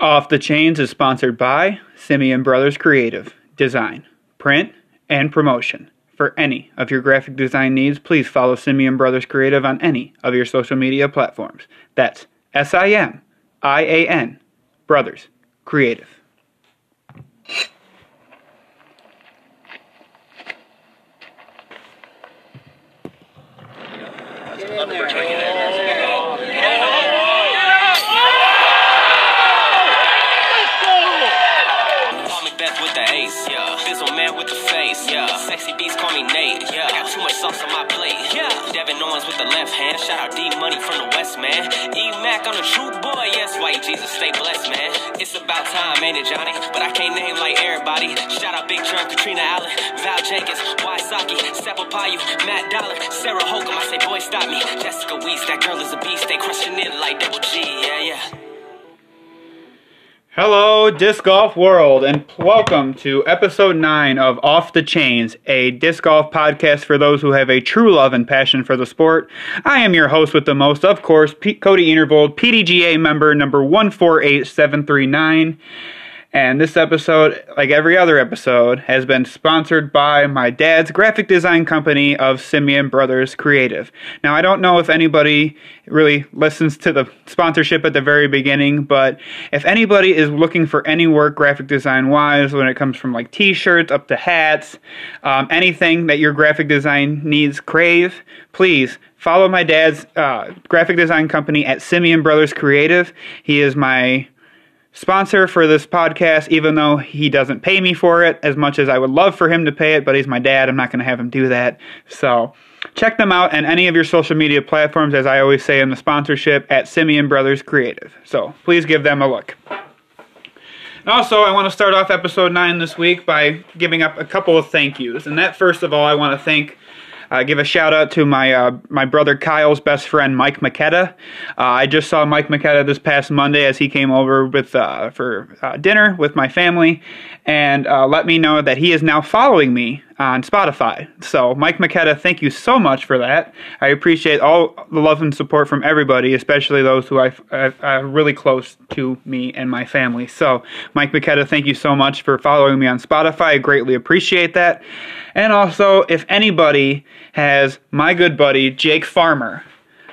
Off the Chains is sponsored by Simian Brothers Creative, Design, Print, and Promotion. For any of your graphic design needs, please follow Simian Brothers Creative on any of your social media platforms. That's S I M I A N Brothers Creative. Sexy beats call me Nate, yeah. I Got too much sauce on my plate, yeah. Devin Owens with the left hand. Shout out D Money from the West, man. E Mac on the true boy, yes. White Jesus, stay blessed, man. It's about time, ain't it, Johnny? But I can't name like everybody. Shout out Big Drum, Katrina Allen, Val Jenkins, Wysocki, Sepple Payu, Matt Dollar, Sarah Holcomb. I say, boy, stop me. Jessica Weiss, that girl is a beast. They crushing it like double G, yeah, yeah. Hello, Disc Golf World, and welcome to episode 9 of Off the Chains, a disc golf podcast for those who have a true love and passion for the sport. I am your host with the most, of course, P- Cody Intervold, PDGA member number 148739. And this episode, like every other episode, has been sponsored by my dad's graphic design company of Simian Brothers Creative. Now, I don't know if anybody really listens to the sponsorship at the very beginning, but if anybody is looking for any work graphic design wise, when it comes from like t shirts up to hats, um, anything that your graphic design needs crave, please follow my dad's uh, graphic design company at Simian Brothers Creative. He is my sponsor for this podcast, even though he doesn't pay me for it as much as I would love for him to pay it, but he's my dad. I'm not going to have him do that. So check them out on any of your social media platforms, as I always say in the sponsorship, at Simian Brothers Creative. So please give them a look. And also, I want to start off episode 9 this week by giving up a couple of thank yous. And that, first of all, I want to thank uh, give a shout out to my uh, my brother Kyle's best friend Mike McKetta. Uh, I just saw Mike McKetta this past Monday as he came over with uh, for uh, dinner with my family, and uh, let me know that he is now following me on Spotify. So Mike McKetta, thank you so much for that. I appreciate all the love and support from everybody, especially those who I, I, are really close to me and my family. So Mike McKetta, thank you so much for following me on Spotify. I greatly appreciate that. And also, if anybody has my good buddy Jake Farmer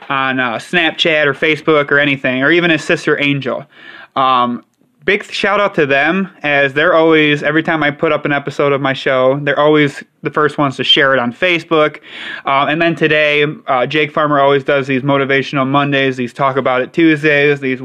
on uh, Snapchat or Facebook or anything, or even his sister Angel. Um, big shout out to them as they're always every time I put up an episode of my show, they're always the first ones to share it on Facebook. Uh, and then today, uh, Jake Farmer always does these motivational Mondays, these talk about it Tuesdays, these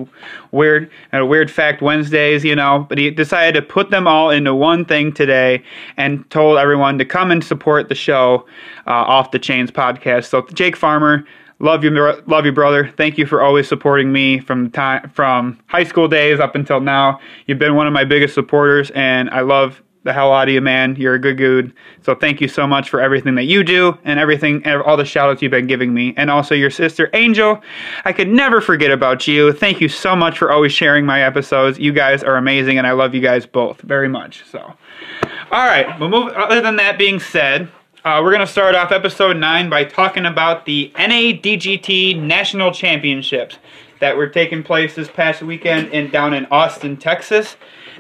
weird uh, weird fact Wednesdays, you know. But he decided to put them all into one thing today and told everyone to come and support the show uh, off the Chains podcast. So Jake Farmer. Love you, love you, brother. Thank you for always supporting me from time from high school days up until now. You've been one of my biggest supporters, and I love the hell out of you, man. You're a good dude. So thank you so much for everything that you do and everything, all the shout outs you've been giving me. And also your sister, Angel. I could never forget about you. Thank you so much for always sharing my episodes. You guys are amazing, and I love you guys both very much. So, all right. We'll move. Other than that being said, uh, we're going to start off episode 9 by talking about the NADGT National Championships that were taking place this past weekend in down in Austin, Texas.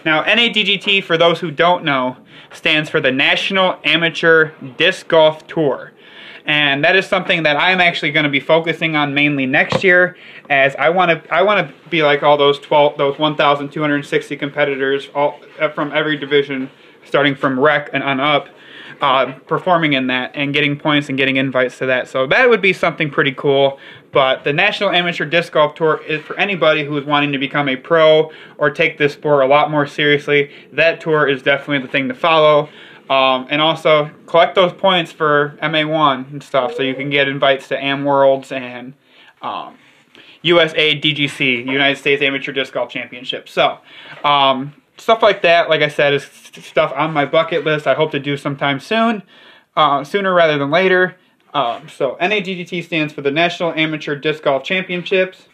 Now, NADGT, for those who don't know, stands for the National Amateur Disc Golf Tour. And that is something that I'm actually going to be focusing on mainly next year, as I want to I want to be like all those 12 those 1,260 competitors all uh, from every division, starting from rec and on up uh, performing in that and getting points and getting invites to that. So that would be something pretty cool. But the National Amateur Disc Golf Tour is for anybody who is wanting to become a pro or take this sport a lot more seriously. That tour is definitely the thing to follow. Um, and also collect those points for MA1 and stuff so you can get invites to Am Worlds and um, USA DGC, United States Amateur Disc Golf Championship. So, um, stuff like that, like I said, is stuff on my bucket list. I hope to do sometime soon, uh, sooner rather than later. Um, so NADGT stands for the National Amateur Disc Golf Championships,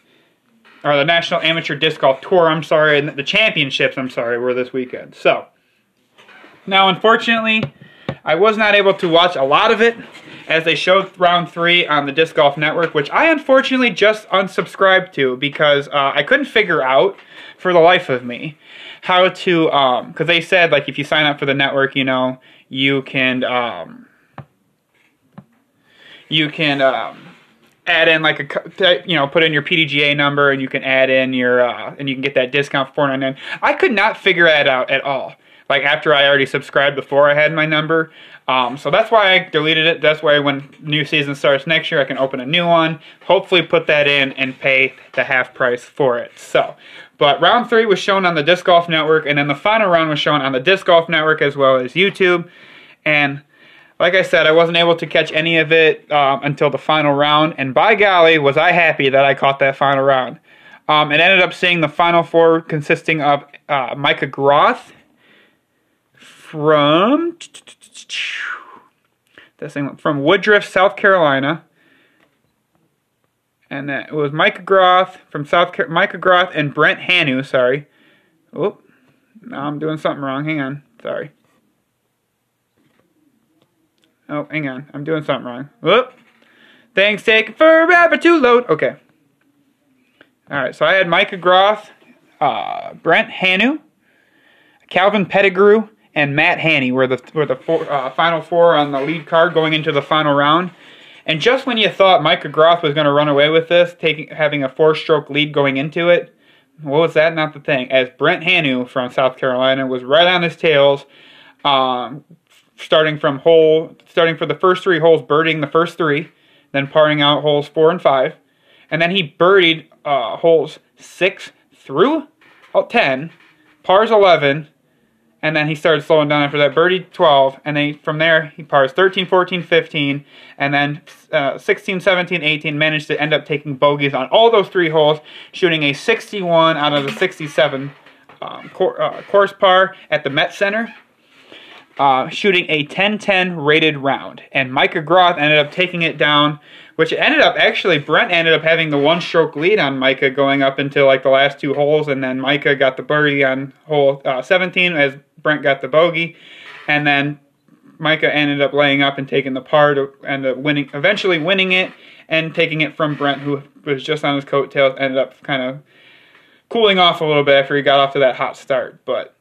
or the National Amateur Disc Golf Tour. I'm sorry, and the championships. I'm sorry, were this weekend. So now, unfortunately, I was not able to watch a lot of it as they showed round three on the Disc Golf Network, which I unfortunately just unsubscribed to because uh, I couldn't figure out for the life of me how to, because um, they said, like, if you sign up for the network, you know, you can, um, you can, um, add in like a you know put in your PDGA number and you can add in your uh, and you can get that discount for 499. I could not figure that out at all. Like after I already subscribed before I had my number, um, so that's why I deleted it. That's why when new season starts next year, I can open a new one. Hopefully, put that in and pay the half price for it. So, but round three was shown on the Disc Golf Network, and then the final round was shown on the Disc Golf Network as well as YouTube. And like I said, I wasn't able to catch any of it um, until the final round, and by golly, was I happy that I caught that final round. Um, ended up seeing the final four consisting of uh, Micah Groth from this thing from Woodruff, South Carolina, and that was Micah Groth from South Car- Micah Groth and Brent Hanu. Sorry, oh, now I'm doing something wrong. Hang on, sorry. Oh, hang on. I'm doing something wrong. Whoop. Things taking forever to load. Okay. All right. So I had Micah Groth, uh, Brent Hanu, Calvin Pettigrew, and Matt Haney were the were the four, uh, final four on the lead card going into the final round. And just when you thought Micah Groth was going to run away with this, taking having a four-stroke lead going into it, what was that not the thing? As Brent Hanu from South Carolina was right on his tails, um, starting from hole, starting for the first three holes, birding the first three, then parring out holes four and five, and then he birdied uh, holes six through ten, pars eleven, and then he started slowing down after that. Birdie 12, and then from there he pars 13, 14, 15, and then uh, 16, 17, 18. Managed to end up taking bogeys on all those three holes, shooting a 61 out of the 67 um, cor- uh, course par at the Met Center uh, shooting a 10-10 rated round. And Micah Groth ended up taking it down, which ended up actually Brent ended up having the one stroke lead on Micah going up into like the last two holes, and then Micah got the birdie on hole uh, 17 as Brent got the bogey, and then Micah ended up laying up and taking the par to end up winning, eventually winning it and taking it from Brent, who was just on his coattails, ended up kind of cooling off a little bit after he got off to that hot start, but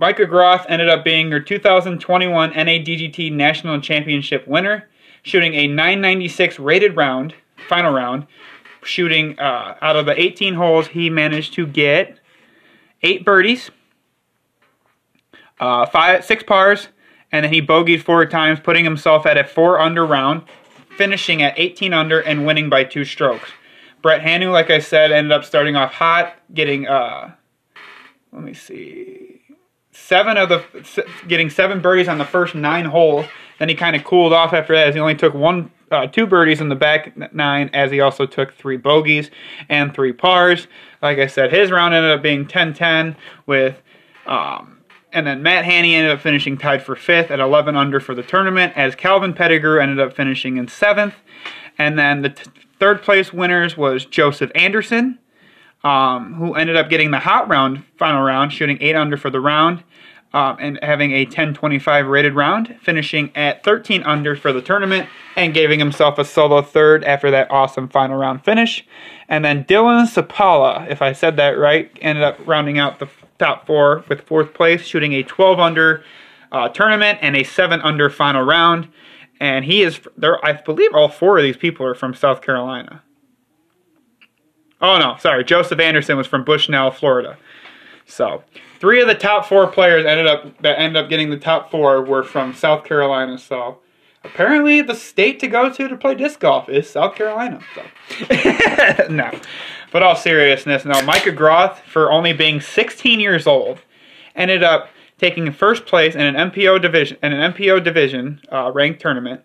Micah Groth ended up being your 2021 NADGT National Championship winner, shooting a 996 rated round, final round. Shooting uh, out of the 18 holes, he managed to get eight birdies, uh, five, six pars, and then he bogeyed four times, putting himself at a four under round, finishing at 18 under and winning by two strokes. Brett Hanu, like I said, ended up starting off hot, getting, uh, let me see, seven of the getting seven birdies on the first nine holes. Then he kind of cooled off after that as he only took one, uh, two birdies in the back nine, as he also took three bogeys and three pars. Like I said, his round ended up being 10-10 with, um, and then Matt Haney ended up finishing tied for fifth at 11 under for the tournament, as Calvin Pettigrew ended up finishing in seventh. And then the third place winners was Joseph Anderson, um, who ended up getting the hot round, final round, shooting eight under for the round um, and having a 10-25 rated round, finishing at 13 under for the tournament and giving himself a solo third after that awesome final round finish. And then Dylan Sapala, if I said that right, ended up rounding out the top four with fourth place, shooting a 12 under uh, tournament and a 7 under final round. And he is there. I believe all four of these people are from South Carolina. Oh no, sorry. Joseph Anderson was from Bushnell, Florida. So three of the top four players ended up that ended up getting the top four were from South Carolina. So apparently the state to go to to play disc golf is South Carolina. So no, but all seriousness, now Micah Groth, for only being 16 years old, ended up taking first place in an MPO division in an MPO division uh, ranked tournament.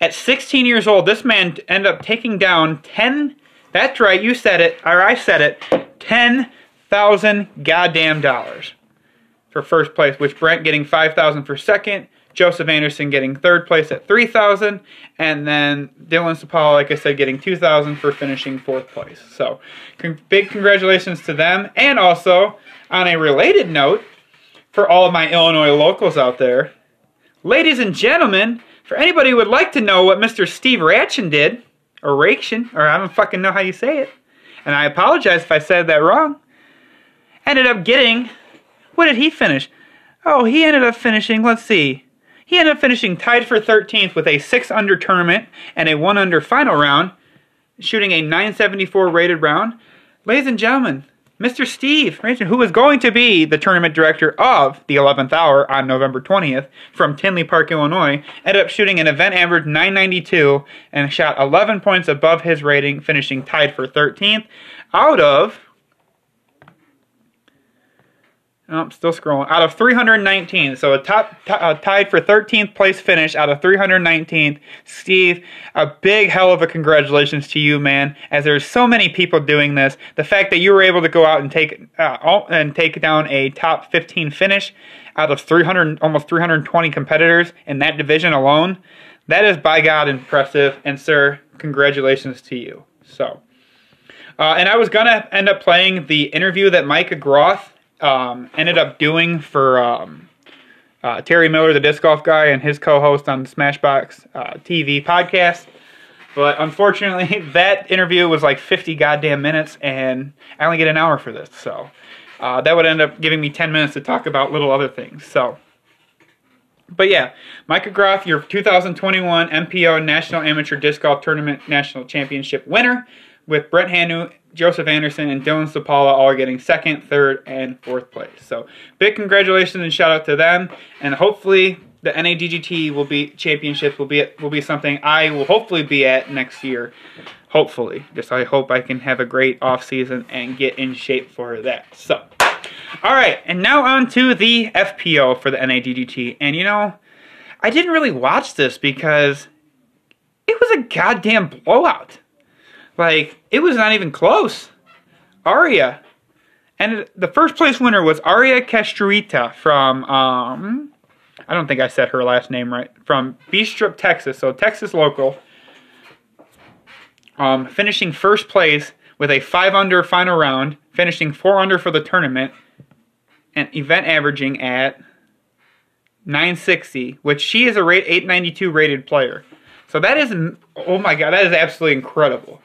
At 16 years old, this man ended up taking down 10. That's right, you said it, or I said it. 10 thousand goddamn dollars for first place, which Brent getting five thousand for second, Joseph Anderson getting third place at three thousand, and then Dylan Sapala, like I said, getting two thousand for finishing fourth place. So, con- big congratulations to them, and also on a related note, for all of my Illinois locals out there, ladies and gentlemen, For anybody who would like to know what Mr. Steve Ratchen did, or or I don't fucking know how you say it, and I apologize if I said that wrong, ended up getting, what did he finish? Oh, he ended up finishing, let's see, he ended up finishing tied for 13th with a 6 under tournament and a 1 under final round, shooting a 974 rated round. Ladies and gentlemen, Mr. Steve Ranson, who was going to be the tournament director of the 11th hour on November 20th from Tinley Park, Illinois, ended up shooting an event average 992 and shot 11 points above his rating, finishing tied for 13th out of Oh, still scrolling. Out of 319, so a top t- uh, tied for 13th place finish out of 319th. Steve, a big hell of a congratulations to you, man. As there's so many people doing this, the fact that you were able to go out and take uh, and take down a top 15 finish out of 300, almost 320 competitors in that division alone, that is by God impressive. And sir, congratulations to you. So. Uh, and I was gonna end up playing the interview that Micah Groth um, ended up doing for um, uh, Terry Miller, the disc golf guy, and his co-host on the Smashbox uh, TV podcast. But unfortunately, that interview was like 50 goddamn minutes, and I only get an hour for this. So uh, that would end up giving me 10 minutes to talk about little other things. So, but yeah, Micah Groth, your 2021 MPO National Amateur Disc Golf Tournament National Championship winner, with Brett Hanu Joseph Anderson and Dylan Sapala all getting second, third, and fourth place. So big congratulations and shout out to them. And hopefully the NADGT will be championships will be will be something I will hopefully be at next year. Hopefully, just I hope I can have a great off season and get in shape for that. So, all right, and now on to the FPO for the NADGT. And you know, I didn't really watch this because it was a goddamn blowout. Like, it was not even close. Aria. And the first place winner was Aria Castruita from, um, I don't think I said her last name right, from Bastrop, Texas. So, Texas local. Um, finishing first place with a 5 under final round, finishing 4 under for the tournament, and event averaging at 960, which she is a rate 892 rated player. So that is, oh my god, that is absolutely incredible.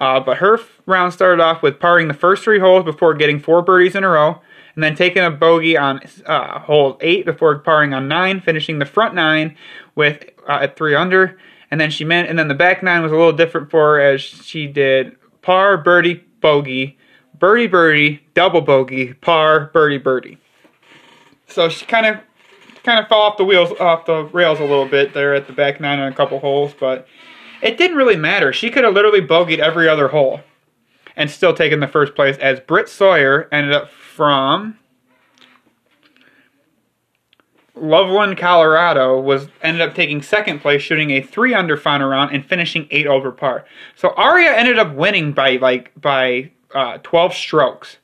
Uh, but her round started off with parring the first three holes before getting four birdies in a row, and then taking a bogey on uh, hole eight before parring on nine, finishing the front nine with uh, at three under. And then she meant, and then the back nine was a little different for her as she did par, birdie, bogey, birdie, birdie, double bogey, par, birdie, birdie. So she kind of kind of fell off the wheels, off the rails a little bit there at the back nine on a couple holes, but it didn't really matter. She could have literally bogeyed every other hole and still taken the first place as Britt Sawyer ended up from Loveland, Colorado was ended up taking second place, shooting a three under final round and finishing eight over par. So Aria ended up winning by like by uh, 12 strokes.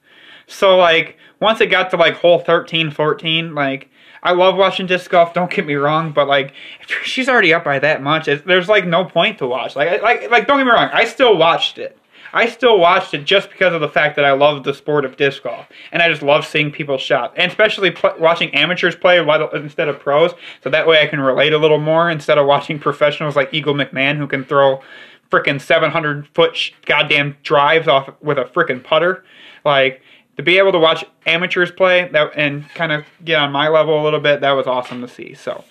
So like once it got to like hole 13, 14, like I love watching disc golf. Don't get me wrong, but like she's already up by that much. there's like no point to watch. Like like like don't get me wrong. I still watched it. I still watched it just because of the fact that I love the sport of disc golf, and I just love seeing people shot, and especially pl- watching amateurs play instead of pros. So that way I can relate a little more instead of watching professionals like Eagle McMahon who can throw freaking 700 foot sh- goddamn drives off with a freaking putter. Like to be able to watch amateurs play that and kind of get on my level a little bit, that was awesome to see. So,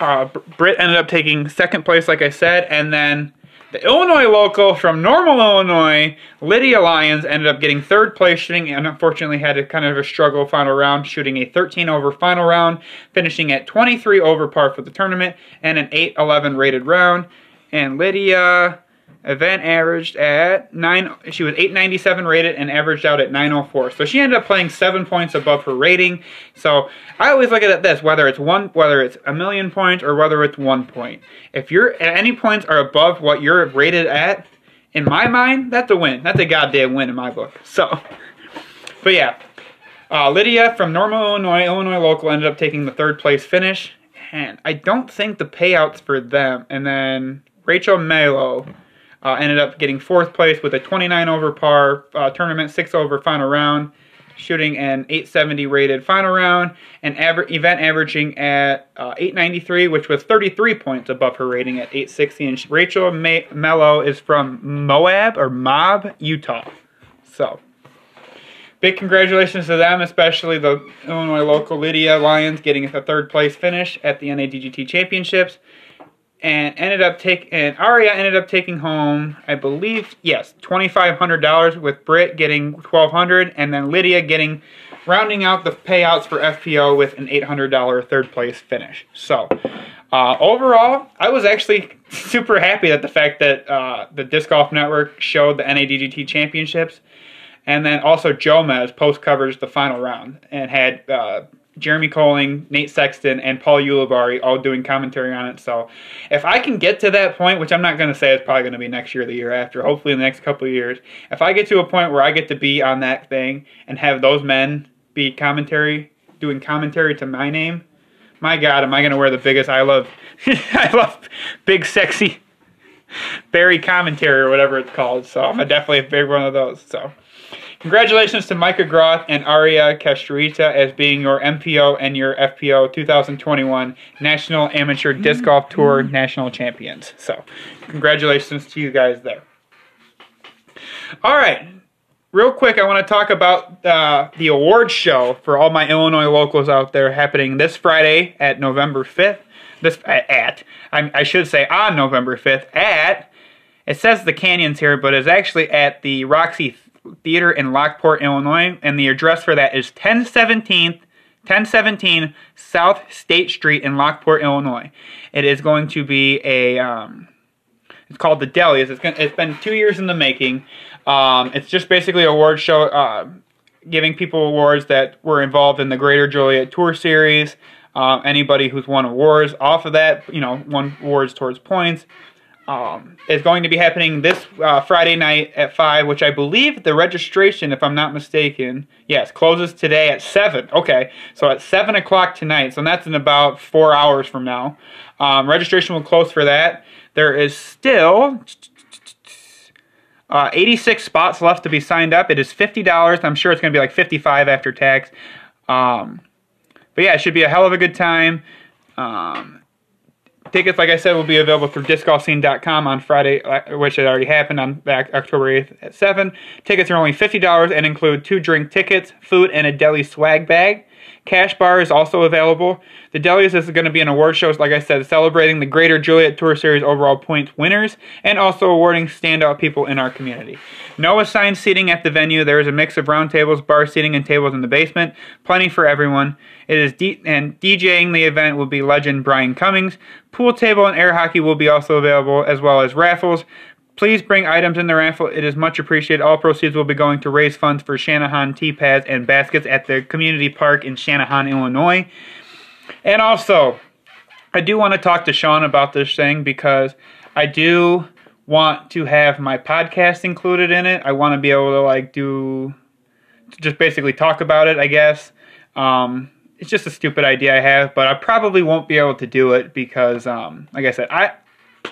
uh, Britt ended up taking second place, like I said, and then the Illinois local from Normal, Illinois, Lydia Lyons, ended up getting third place shooting and unfortunately had a kind of a struggle final round, shooting a 13 over final round, finishing at 23 over par for the tournament and an 8 11 rated round. And Lydia Event averaged at nine. She was 897 rated and averaged out at 904. So she ended up playing seven points above her rating. So I always look at it this: whether it's one, whether it's a million points or whether it's one point. If you're at any points are above what you're rated at, in my mind, that's a win. That's a goddamn win in my book. So, but yeah, uh, Lydia from Normal, Illinois, Illinois local ended up taking the third place finish, and I don't think the payouts for them. And then Rachel Malo uh, ended up getting fourth place with a 29 over par uh, tournament, six over final round, shooting an 870 rated final round, and aver- event averaging at uh, 893, which was 33 points above her rating at 860. And Rachel May- Mello is from Moab or Mob, Utah. So, big congratulations to them, especially the Illinois local Lydia Lyons getting a third place finish at the NADGT Championships and ended up taking and Aria ended up taking home, I believe, yes, twenty five hundred dollars with Britt getting twelve hundred, and then Lydia getting rounding out the payouts for FPO with an eight hundred dollar third place finish. So uh, overall, I was actually super happy that the fact that uh, the Disc Golf Network showed the NADGT championships, and then also Jomez post covers the final round and had. Uh, Jeremy Koling, Nate Sexton, and Paul Ulibarri all doing commentary on it. So if I can get to that point, which I'm not going to say it's probably going to be next year or the year after, hopefully in the next couple of years, if I get to a point where I get to be on that thing and have those men be commentary, doing commentary to my name, my God, am I going to wear the biggest I love, I love big sexy Barry commentary or whatever it's called. So I'm definitely a big one of those. So. Congratulations to Micah Groth and Aria Castrita as being your MPO and your FPO 2021 National Amateur Disc Golf Tour National Champions. So, congratulations to you guys there. All right, real quick, I want to talk about uh, the award show for all my Illinois locals out there happening this Friday at November 5th. This at I, I should say on November 5th at it says the Canyons here, but it's actually at the Roxy Theater in Lockport, Illinois, and the address for that is 1017 1017 South State Street in Lockport, Illinois. It is going to be a um, it's called the Delias. It's, gonna, it's been two years in the making. Um, it's just basically a award show, uh, giving people awards that were involved in the Greater Joliet Tour Series. Uh, anybody who's won awards off of that, you know, won awards towards points um, is going to be happening this uh, Friday night at 5, which I believe the registration, if I'm not mistaken, yes, closes today at 7. Okay, so at 7 o'clock tonight, so that's in about four hours from now. Um, registration will close for that. There is still uh, 86 spots left to be signed up. It is $50. I'm sure it's going to be like 55 after tax. Um, but yeah, it should be a hell of a good time. Um, Tickets, like I said, will be available through discgolfscene.com on Friday, uh, which had already happened on back October 8th at 7. Tickets are only $50 and include two drink tickets, food, and a deli swag bag. Cash bar is also available. The Delias is going to be an award show, like I said, celebrating the Greater Joliet Tour Series overall points winners and also awarding standout people in our community. No assigned seating at the venue. There is a mix of round tables, bar seating, and tables in the basement. Plenty for everyone. It is D- and DJing the event will be legend Brian Cummings. Pool table and air hockey will be also available, as well as raffles. Please bring items in the raffle. It is much appreciated. All proceeds will be going to raise funds for Channahon tea pads and baskets at the community park in Channahon, Illinois. And also, I do want to talk to Sean about this thing because I do want to have my podcast included in it. I want to be able to like do just basically talk about it, I guess. Um, it's just a stupid idea I have, but I probably won't be able to do it because, um, like I said, I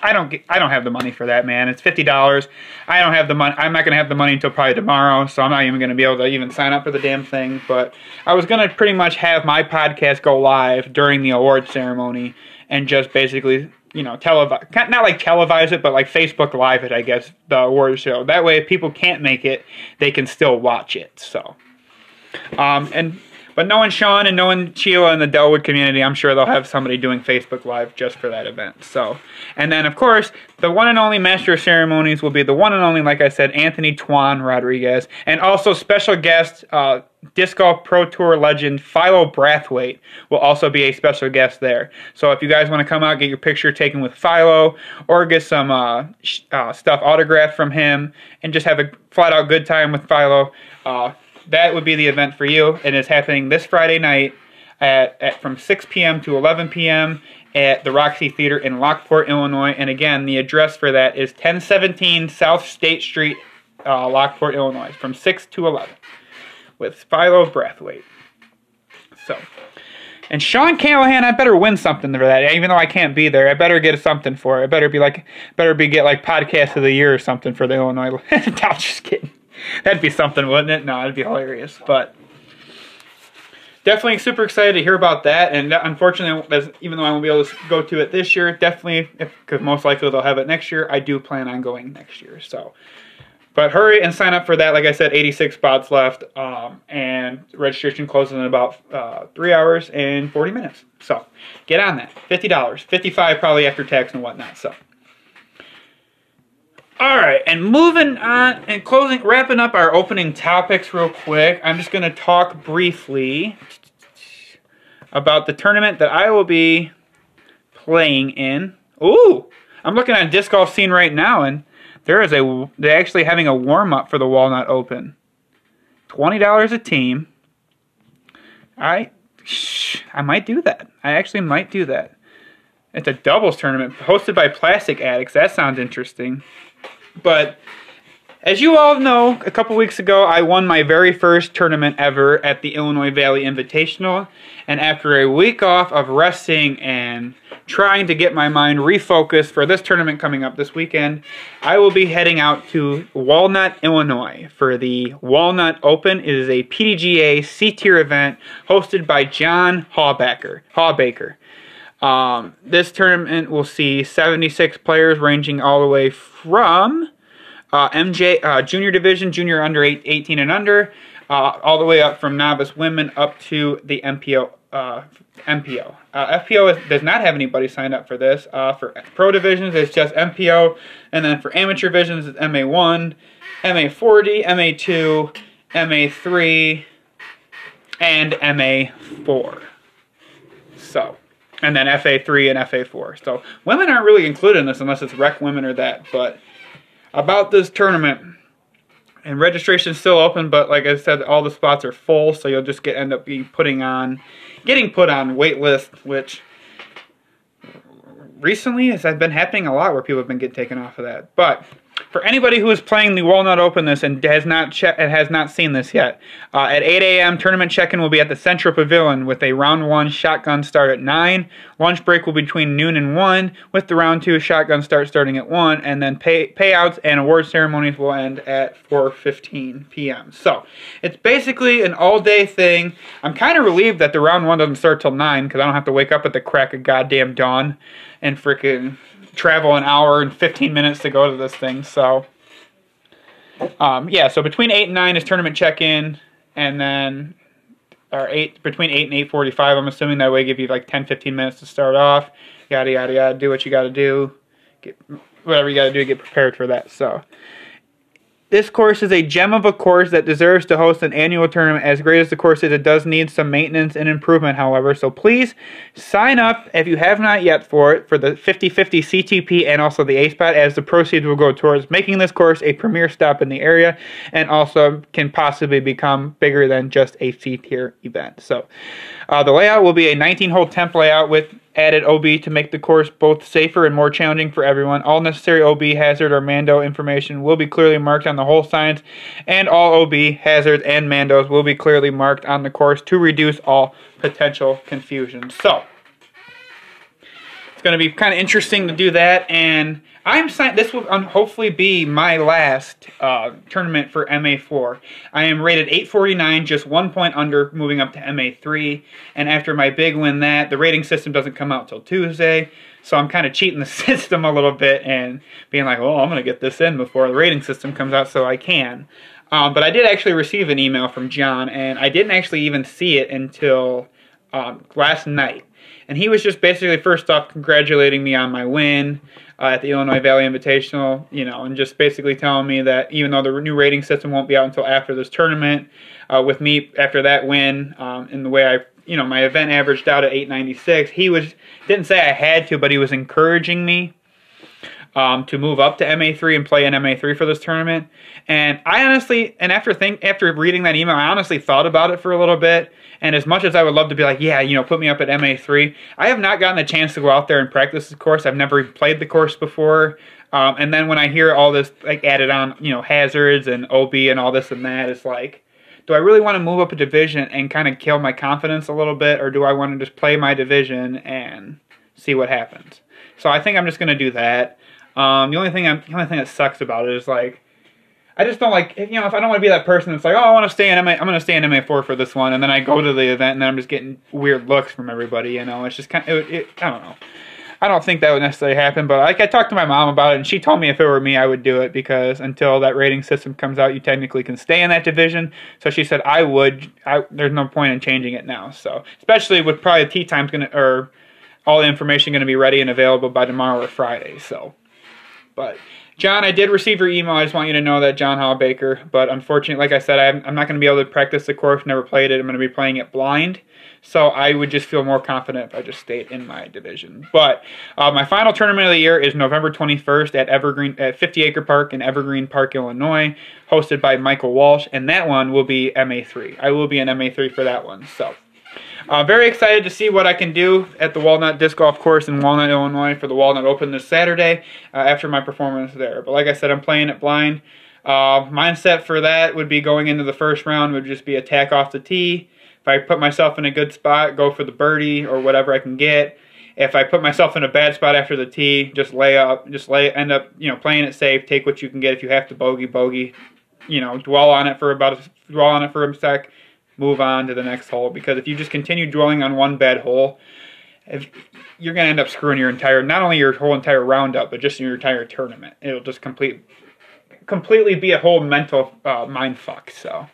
I don't get, I don't have the money for that, man. It's fifty dollars. I don't have the money. I'm not gonna have the money until probably tomorrow, so I'm not even gonna be able to even sign up for the damn thing. But I was gonna pretty much have my podcast go live during the award ceremony and just basically, you know, televise not like televise it, but like Facebook Live it, I guess, the award show. That way, if people can't make it, they can still watch it. So, um, and but knowing Sean and knowing Sheila and the Dellwood community, I'm sure they'll have somebody doing Facebook Live just for that event. So, and then of course, the one and only master of ceremonies will be the one and only, like I said, Anthony Tuan Rodriguez, and also special guest, uh, disc golf pro tour legend Philo Brathwaite will also be a special guest there. So if you guys want to come out, get your picture taken with Philo, or get some uh, uh, stuff autographed from him, and just have a flat out good time with Philo. That would be the event for you. And it's happening this Friday night at, at from 6 p.m. to 11 p.m. at the Roxy Theater in Lockport, Illinois. And again, the address for that is 1017 South State Street, uh, Lockport, Illinois, from 6 to 11 with Philo Brathwaite. So, and Sean Callahan, I better win something for that. Even though I can't be there, I better get something for it. I better be like, better be get like podcast of the year or something for the Illinois. I'm just kidding. That'd be something, wouldn't it? No, it'd be hilarious. But definitely super excited to hear about that. And unfortunately, even though I won't be able to go to it this year, definitely, because most likely they'll have it next year, I do plan on going next year. So, but hurry and sign up for that. Like I said, 86 spots left, um, and registration closes in about uh, three hours and 40 minutes. So, get on that. $50, 55 probably after tax and whatnot. So. All right, and moving on and closing, wrapping up our opening topics real quick. I'm just going to talk briefly about the tournament that I will be playing in. Ooh, I'm looking at disc golf scene right now, and there is a they're actually having a warm up for the Walnut Open. Twenty dollars a team. I, I might do that. I actually might do that. It's a doubles tournament hosted by Plastic Addicts. That sounds interesting. But as you all know, a couple weeks ago, I won my very first tournament ever at the Illinois Valley Invitational. And after a week off of resting and trying to get my mind refocused for this tournament coming up this weekend, I will be heading out to Walnut, Illinois for the Walnut Open. It is a PDGA C tier event hosted by John Hawbaker. Hawbaker. Um, this tournament will see 76 players ranging all the way from uh, MJ uh, junior division, junior under eight, 18 and under, uh, all the way up from novice women up to the MPO. MPO. Uh, uh, FPO is, does not have anybody signed up for this. Uh, for pro divisions, it's just MPO, and then for amateur divisions, it's MA1, MA40, MA2, MA3, and MA4. So and then FA3 and FA4. So women aren't really included in this unless it's rec women or that. But about this tournament, and registration is still open, but like I said, all the spots are full, so you'll just get end up being putting on, getting put on wait list, which recently has been happening a lot where people have been getting taken off of that. But for anybody who is playing the Walnut Open this and has not che- and has not seen this yet, uh, at 8 a.m. tournament check-in will be at the Central Pavilion with a round one shotgun start at nine. Lunch break will be between noon and one, with the round two shotgun start starting at one, and then pay- payouts and award ceremonies will end at 4:15 p.m. So it's basically an all-day thing. I'm kind of relieved that the round one doesn't start till nine because I don't have to wake up at the crack of goddamn dawn and freaking travel an hour and 15 minutes to go to this thing. So, um, yeah, so between 8 and 9 is tournament check in, and then, or 8, between 8 and 8.45, I'm assuming that way give you like 10, 15 minutes to start off. Yada, yada, yada. Do what you got to do. Get whatever you got to do get prepared for that. So, this course is a gem of a course that deserves to host an annual tournament. As great as the course is, it does need some maintenance and improvement, however. So please sign up if you have not yet for it for the 50 50 CTP and also the ace pot, as the proceeds will go towards making this course a premier stop in the area and also can possibly become bigger than just a C tier event. So uh, the layout will be a 19 hole temp layout with added OB to make the course both safer and more challenging for everyone. All necessary OB hazard or Mando information will be clearly marked on the hole signs, and all OB hazards and Mandos will be clearly marked on the course to reduce all potential confusion. So, it's going to be kind of interesting to do that, and I'm signed. This will um, hopefully be my last uh, tournament for MA4. I am rated 849, just one point under, moving up to MA3. And after my big win, that the rating system doesn't come out till Tuesday, so I'm kind of cheating the system a little bit and being like, "Well, I'm going to get this in before the rating system comes out, so I can." Um, but I did actually receive an email from John, and I didn't actually even see it until um, last night. And he was just basically first off congratulating me on my win uh, at the Illinois Valley Invitational, you know, and just basically telling me that even though the new rating system won't be out until after this tournament, uh, with me after that win, um, and the way I, you know, my event averaged out at 896, he was didn't say I had to, but he was encouraging me um, to move up to MA3 and play in MA3 for this tournament. And I honestly, and after think after reading that email, I honestly thought about it for a little bit. And as much as I would love to be like, yeah, you know, put me up at MA3, I have not gotten a chance to go out there and practice the course. I've never played the course before. Um, and then when I hear all this like added on, you know, hazards and OB and all this and that, it's like, do I really want to move up a division and kind of kill my confidence a little bit, or do I want to just play my division and see what happens? So I think I'm just going to do that. Um, the only thing I'm, the only thing that sucks about it is like I just don't like you know if I don't want to be that person that's like oh I want to stay in MA I'm gonna stay in MA four for this one and then I go to the event and then I'm just getting weird looks from everybody you know? It's just kind of it, it, I don't know. I don't think that would necessarily happen but like I talked to my mom about it and she told me if it were me I would do it because until that rating system comes out you technically can stay in that division. So she said I would I, there's no point in changing it now. So especially with probably tea time's gonna or all the information gonna be ready and available by tomorrow or Friday so. But John, I did receive your email. I just want you to know that John Hawbaker. But unfortunately, like I said, I'm, I'm not going to be able to practice the course. Never played it. I'm going to be playing it blind. So I would just feel more confident if I just stayed in my division. But uh, my final tournament of the year is November 21st at Evergreen at 50 Acre Park in Evergreen Park, Illinois, hosted by Michael Walsh, and that one will be MA3. I will be in MA3 for that one. So uh, very excited to see what I can do at the Walnut Disc Golf Course in Walnut, Illinois for the Walnut Open this Saturday uh, after my performance there. But like I said, I'm playing it blind. Uh, mindset for that would be going into the first round would just be attack off the tee. If I put myself in a good spot, go for the birdie or whatever I can get. If I put myself in a bad spot after the tee, just lay up, just lay, end up, you know, playing it safe. Take what you can get. If you have to bogey, bogey. You know, dwell on it for about a, dwell on it for a sec move on to the next hole because if you just continue dwelling on one bad hole, if, you're going to end up screwing your entire, not only your whole entire roundup, but just your entire tournament. It'll just complete, completely be a whole mental uh, mind fuck. So,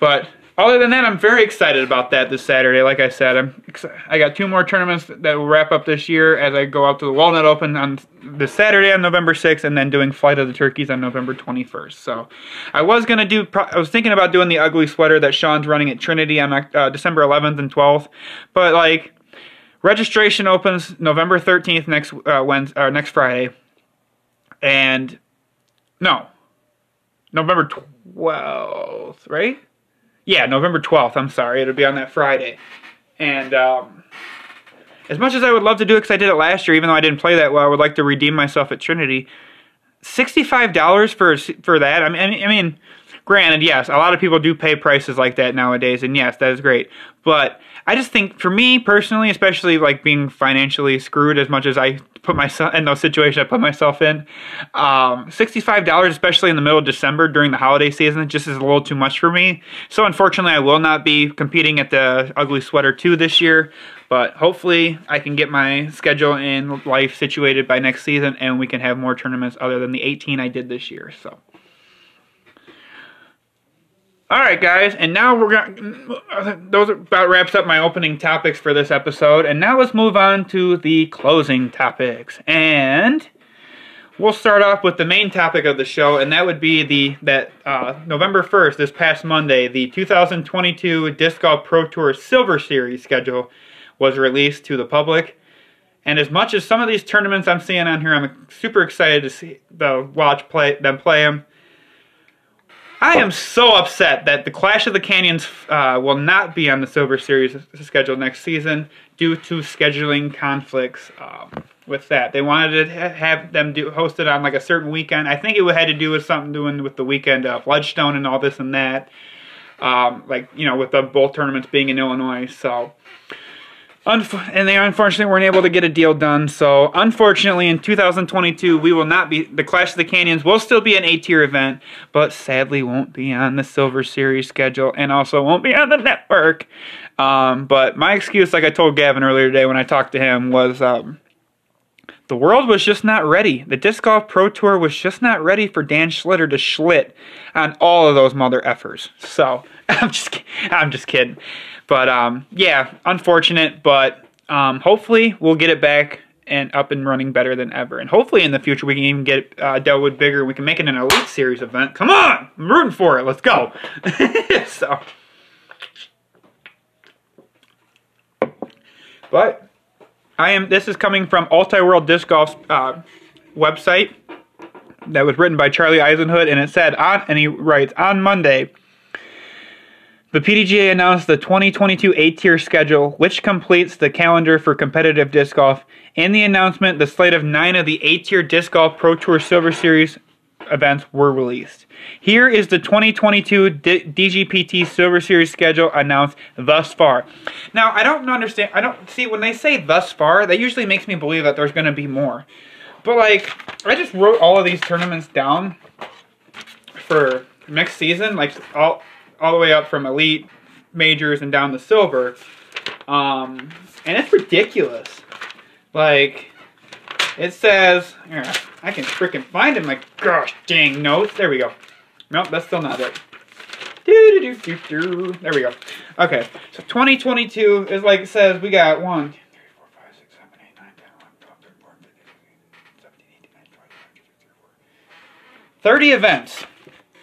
but other than that, I'm very excited about that this Saturday. Like I said, I'm I got two more tournaments that will wrap up this year as I go out to the Walnut Open on this Saturday on November 6th, and then doing Flight of the Turkeys on November 21st. So, I was gonna do. I was thinking about doing the ugly sweater that Sean's running at Trinity on uh, December 11th and 12th, but like registration opens November 13th next uh, Wednesday or next Friday, and no, November 12th, right? Yeah, November 12th. I'm sorry. It'll be on that Friday. And um, as much as I would love to do it because I did it last year, even though I didn't play that well, I would like to redeem myself at Trinity. $65 for for that. I mean, I mean, granted, yes, a lot of people do pay prices like that nowadays, and yes, that is great. But I just think, for me personally, especially like being financially screwed as much as I put myself in those situations I put myself in. Um, $65, especially in the middle of December during the holiday season, just is a little too much for me. So unfortunately, I will not be competing at the Ugly Sweater 2 this year. But hopefully, I can get my schedule and life situated by next season, and we can have more tournaments other than the 18 I did this year. So. All right, guys, and now we're gonna. Those about wraps up my opening topics for this episode, and now let's move on to the closing topics. And we'll start off with the main topic of the show, and that would be the that uh, November first, this past Monday, the 2022 Disc Golf Pro Tour Silver Series schedule was released to the public. And as much as some of these tournaments I'm seeing on here, I'm super excited to see the watch play them play them. I am so upset that the Clash of the Canyons uh, will not be on the Silver Series schedule next season due to scheduling conflicts um, with that. They wanted to have them do host it on like a certain weekend. I think it had to do with something doing with the weekend of Ledgestone and all this and that. Um, like you know, with the both tournaments being in Illinois, so and they unfortunately weren't able to get a deal done. So, unfortunately, in 2022, we will not be. The Clash of the Canyons will still be an A tier event, but sadly won't be on the Silver Series schedule and also won't be on the network. Um, but my excuse, like I told Gavin earlier today when I talked to him, was um, the world was just not ready. The Disc Golf Pro Tour was just not ready for Dan Schlitter to schlit on all of those mother effers. So, I'm just, I'm just kidding. But um, yeah, unfortunate, but um, hopefully we'll get it back and up and running better than ever. And hopefully in the future we can even get uh, Dellwood bigger. We can make it an Elite Series event. Come on! I'm rooting for it. Let's go. so. But I am. This is coming from Ultiworld Disc Golf's uh, website that was written by Charlie Eisenhood, and it said on, and he writes on Monday. The PDGA announced the 2022 A-tier schedule, which completes the calendar for competitive disc golf. In the announcement, the slate of nine of the A-tier disc golf Pro Tour Silver Series events were released. Here is the 2022 D- DGPT Silver Series schedule announced thus far. Now, I don't understand. I don't see when they say thus far. That usually makes me believe that there's going to be more. but like, I just wrote all of these tournaments down for next season, like all all the way up from elite, majors, and down to silver. Um, and it's ridiculous. Like, it says, I can freaking find it. My gosh dang notes. There we go. Nope, that's still not it. Do, do, do, do, do. There we go. Okay, so 2022 is like it says we got 1, 2, 3, 4, 5, 6, 7, 8, 9, 10, 11, 12, 13, 14, 15, 16, 17, 18, 19, 20, 30 events.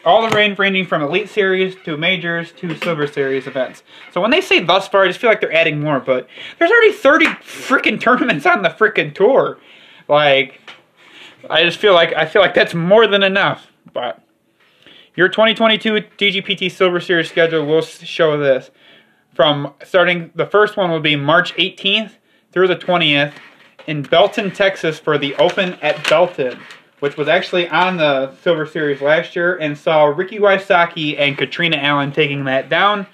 All the range ranging from Elite Series to Majors to Silver Series events. So when they say thus far, I just feel like they're adding more, but there's already 30 freaking tournaments on the freaking tour. Like, I just feel like I feel like that's more than enough. But your 2022 DGPT Silver Series schedule will show this. From starting, the first one will be March 18th through the 20th in Belton, Texas for the Open at Belton, which was actually on the Silver Series last year and saw Ricky Wysocki and Catrina Allen taking that down.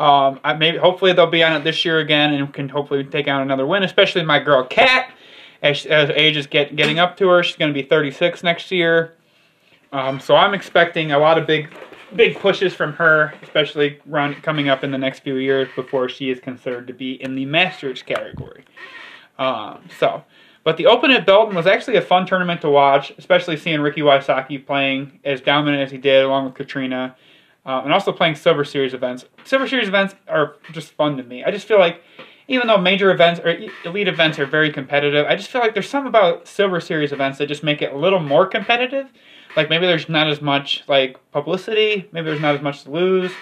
Um, I maybe hopefully they'll be on it this year again and can hopefully take out another win, especially my girl Kat. As, as age is get, getting up to her, she's going to be 36 next year. Um, so I'm expecting a lot of big, big pushes from her, especially run coming up in the next few years before she is considered to be in the Masters category. Um, so, but the Open at Belton was actually a fun tournament to watch, especially seeing Ricky Wysocki playing as dominant as he did, along with Catrina, uh, and also playing Silver Series events. Silver Series events are just fun to me. I just feel like even though major events or elite events are very competitive, I just feel like there's something about Silver Series events that just make it a little more competitive. Like maybe there's not as much like publicity, maybe there's not as much to lose.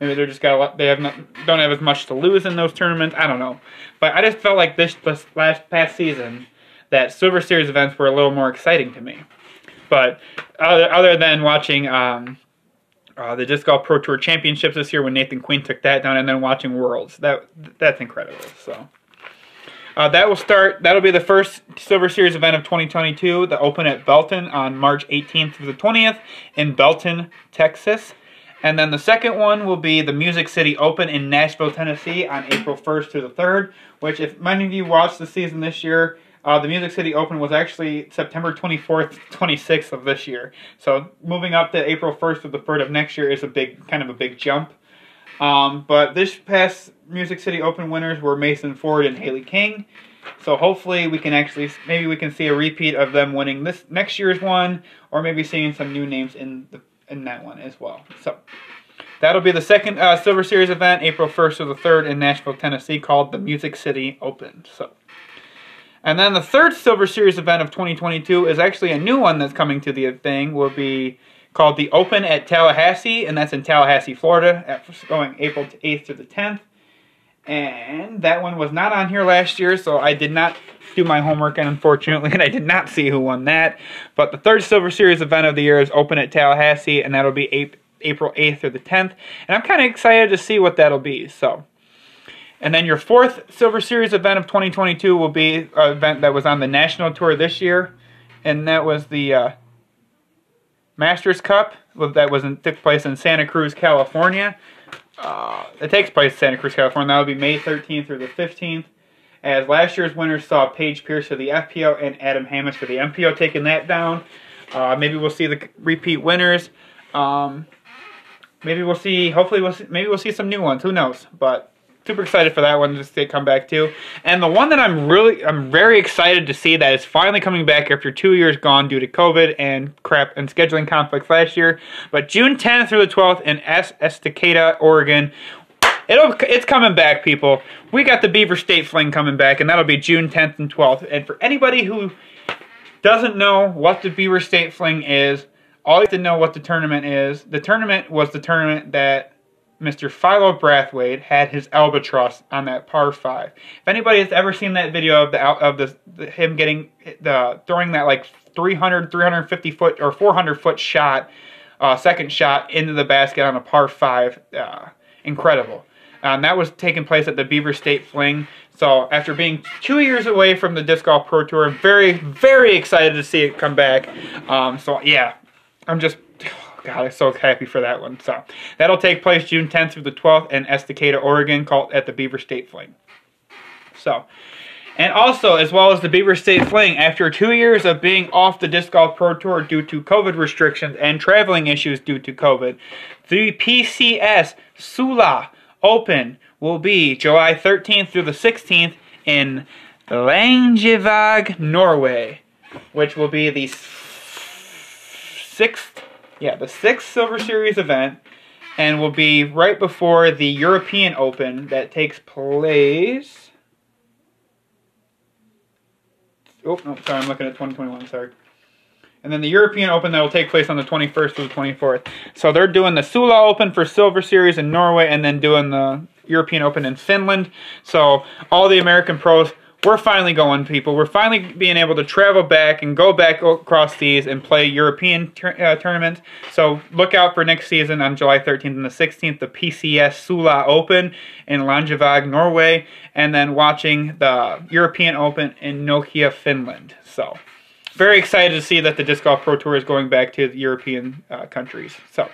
Maybe they're just got a lot, they have not don't have as much to lose in those tournaments. I don't know, but I just felt like this, this last past season that Silver Series events were a little more exciting to me. But other, other than watching um, uh, the Disc Golf Pro Tour Championships this year when Nathan Queen took that down, and then watching Worlds, that that's incredible. So. Uh, that will start. That'll be the first Silver Series event of 2022. The Open at Belton on March 18th to the 20th in Belton, Texas. And then the second one will be the Music City Open in Nashville, Tennessee on April 1st to the 3rd. Which, if many of you watched the season this year, uh, the Music City Open was actually September 24th, 26th of this year. So moving up to April 1st through the 3rd of next year is a big, kind of a big jump. Um, but this past Music City Open winners were Mason Ford and Hailey King. So hopefully we can actually maybe we can see a repeat of them winning this next year's one, or maybe seeing some new names in the in that one as well. So that'll be the second uh, Silver Series event, April first to the third in Nashville, Tennessee, called the Music City Open. So. And then the third Silver Series event of 2022 is actually a new one that's coming to the thing. Will be called the Open at Tallahassee, and that's in Tallahassee, Florida, going April 8th to the 10th. And that one was not on here last year, so I did not do my homework, and unfortunately, and I did not see who won that. But the third Silver Series event of the year is Open at Tallahassee, and that'll be April 8th through the 10th. And I'm kind of excited to see what that'll be. So. And then your fourth Silver Series event of 2022 will be an event that was on the national tour this year, and that was the uh, Masters Cup that was in, took place in Santa Cruz, California. Uh, it takes place in Santa Cruz, California. That will be May 13th through the 15th. As last year's winners saw Paige Pierce for the FPO and Adam Hammes for the MPO taking that down. Uh, maybe we'll see the repeat winners. Um, maybe we'll see. Hopefully, we'll see, maybe we'll see some new ones. Who knows? But super excited for that one to see come back too. And the one that I'm really, I'm very excited to see that is finally coming back after two years gone due to COVID and crap and scheduling conflicts last year. But June 10th through the 12th in S- Estacada, Oregon. It'll, it's coming back, people. We got the Beaver State Fling coming back, and that'll be June 10th and 12th. And for anybody who doesn't know what the Beaver State Fling is, all you have to know what the tournament is. The tournament was the tournament that Mr. Philo Brathwaite had his albatross on that par five. If anybody has ever seen that video of the of the, the him getting the throwing that like 300, 350 foot or 400 foot shot, uh, second shot into the basket on a par five, uh, incredible. Um, that was taking place at the Beaver State Fling. So after being two years away from the Disc Golf Pro Tour, very, very excited to see it come back. Um, so yeah, I'm just God, I'm so happy for that one. So that'll take place June 10th through the 12th in Estacada, Oregon, called at the Beaver State Fling. So, And also, as well as the Beaver State Fling, after two years of being off the Disc Golf Pro Tour due to COVID restrictions and traveling issues due to COVID, the PCS Sula Open will be July 13th through the 16th in Langevag, Norway, which will be the sixth, yeah, the sixth Silver Series event, and will be right before the European Open that takes place. Oh no, sorry, I'm looking at 2021. Sorry. And then the European Open that will take place on the 21st to the 24th. So they're doing the Sula Open for Silver Series in Norway, and then doing the European Open in Finland. So all the American pros we're finally going, people. We're finally being able to travel back and go back across these and play European uh, tournaments. So look out for next season on July 13th and the 16th, the PCS Sula Open in Langevag, Norway, and then watching the European Open in Nokia, Finland. So very excited to see that the Disc Golf Pro Tour is going back to European uh, countries. So.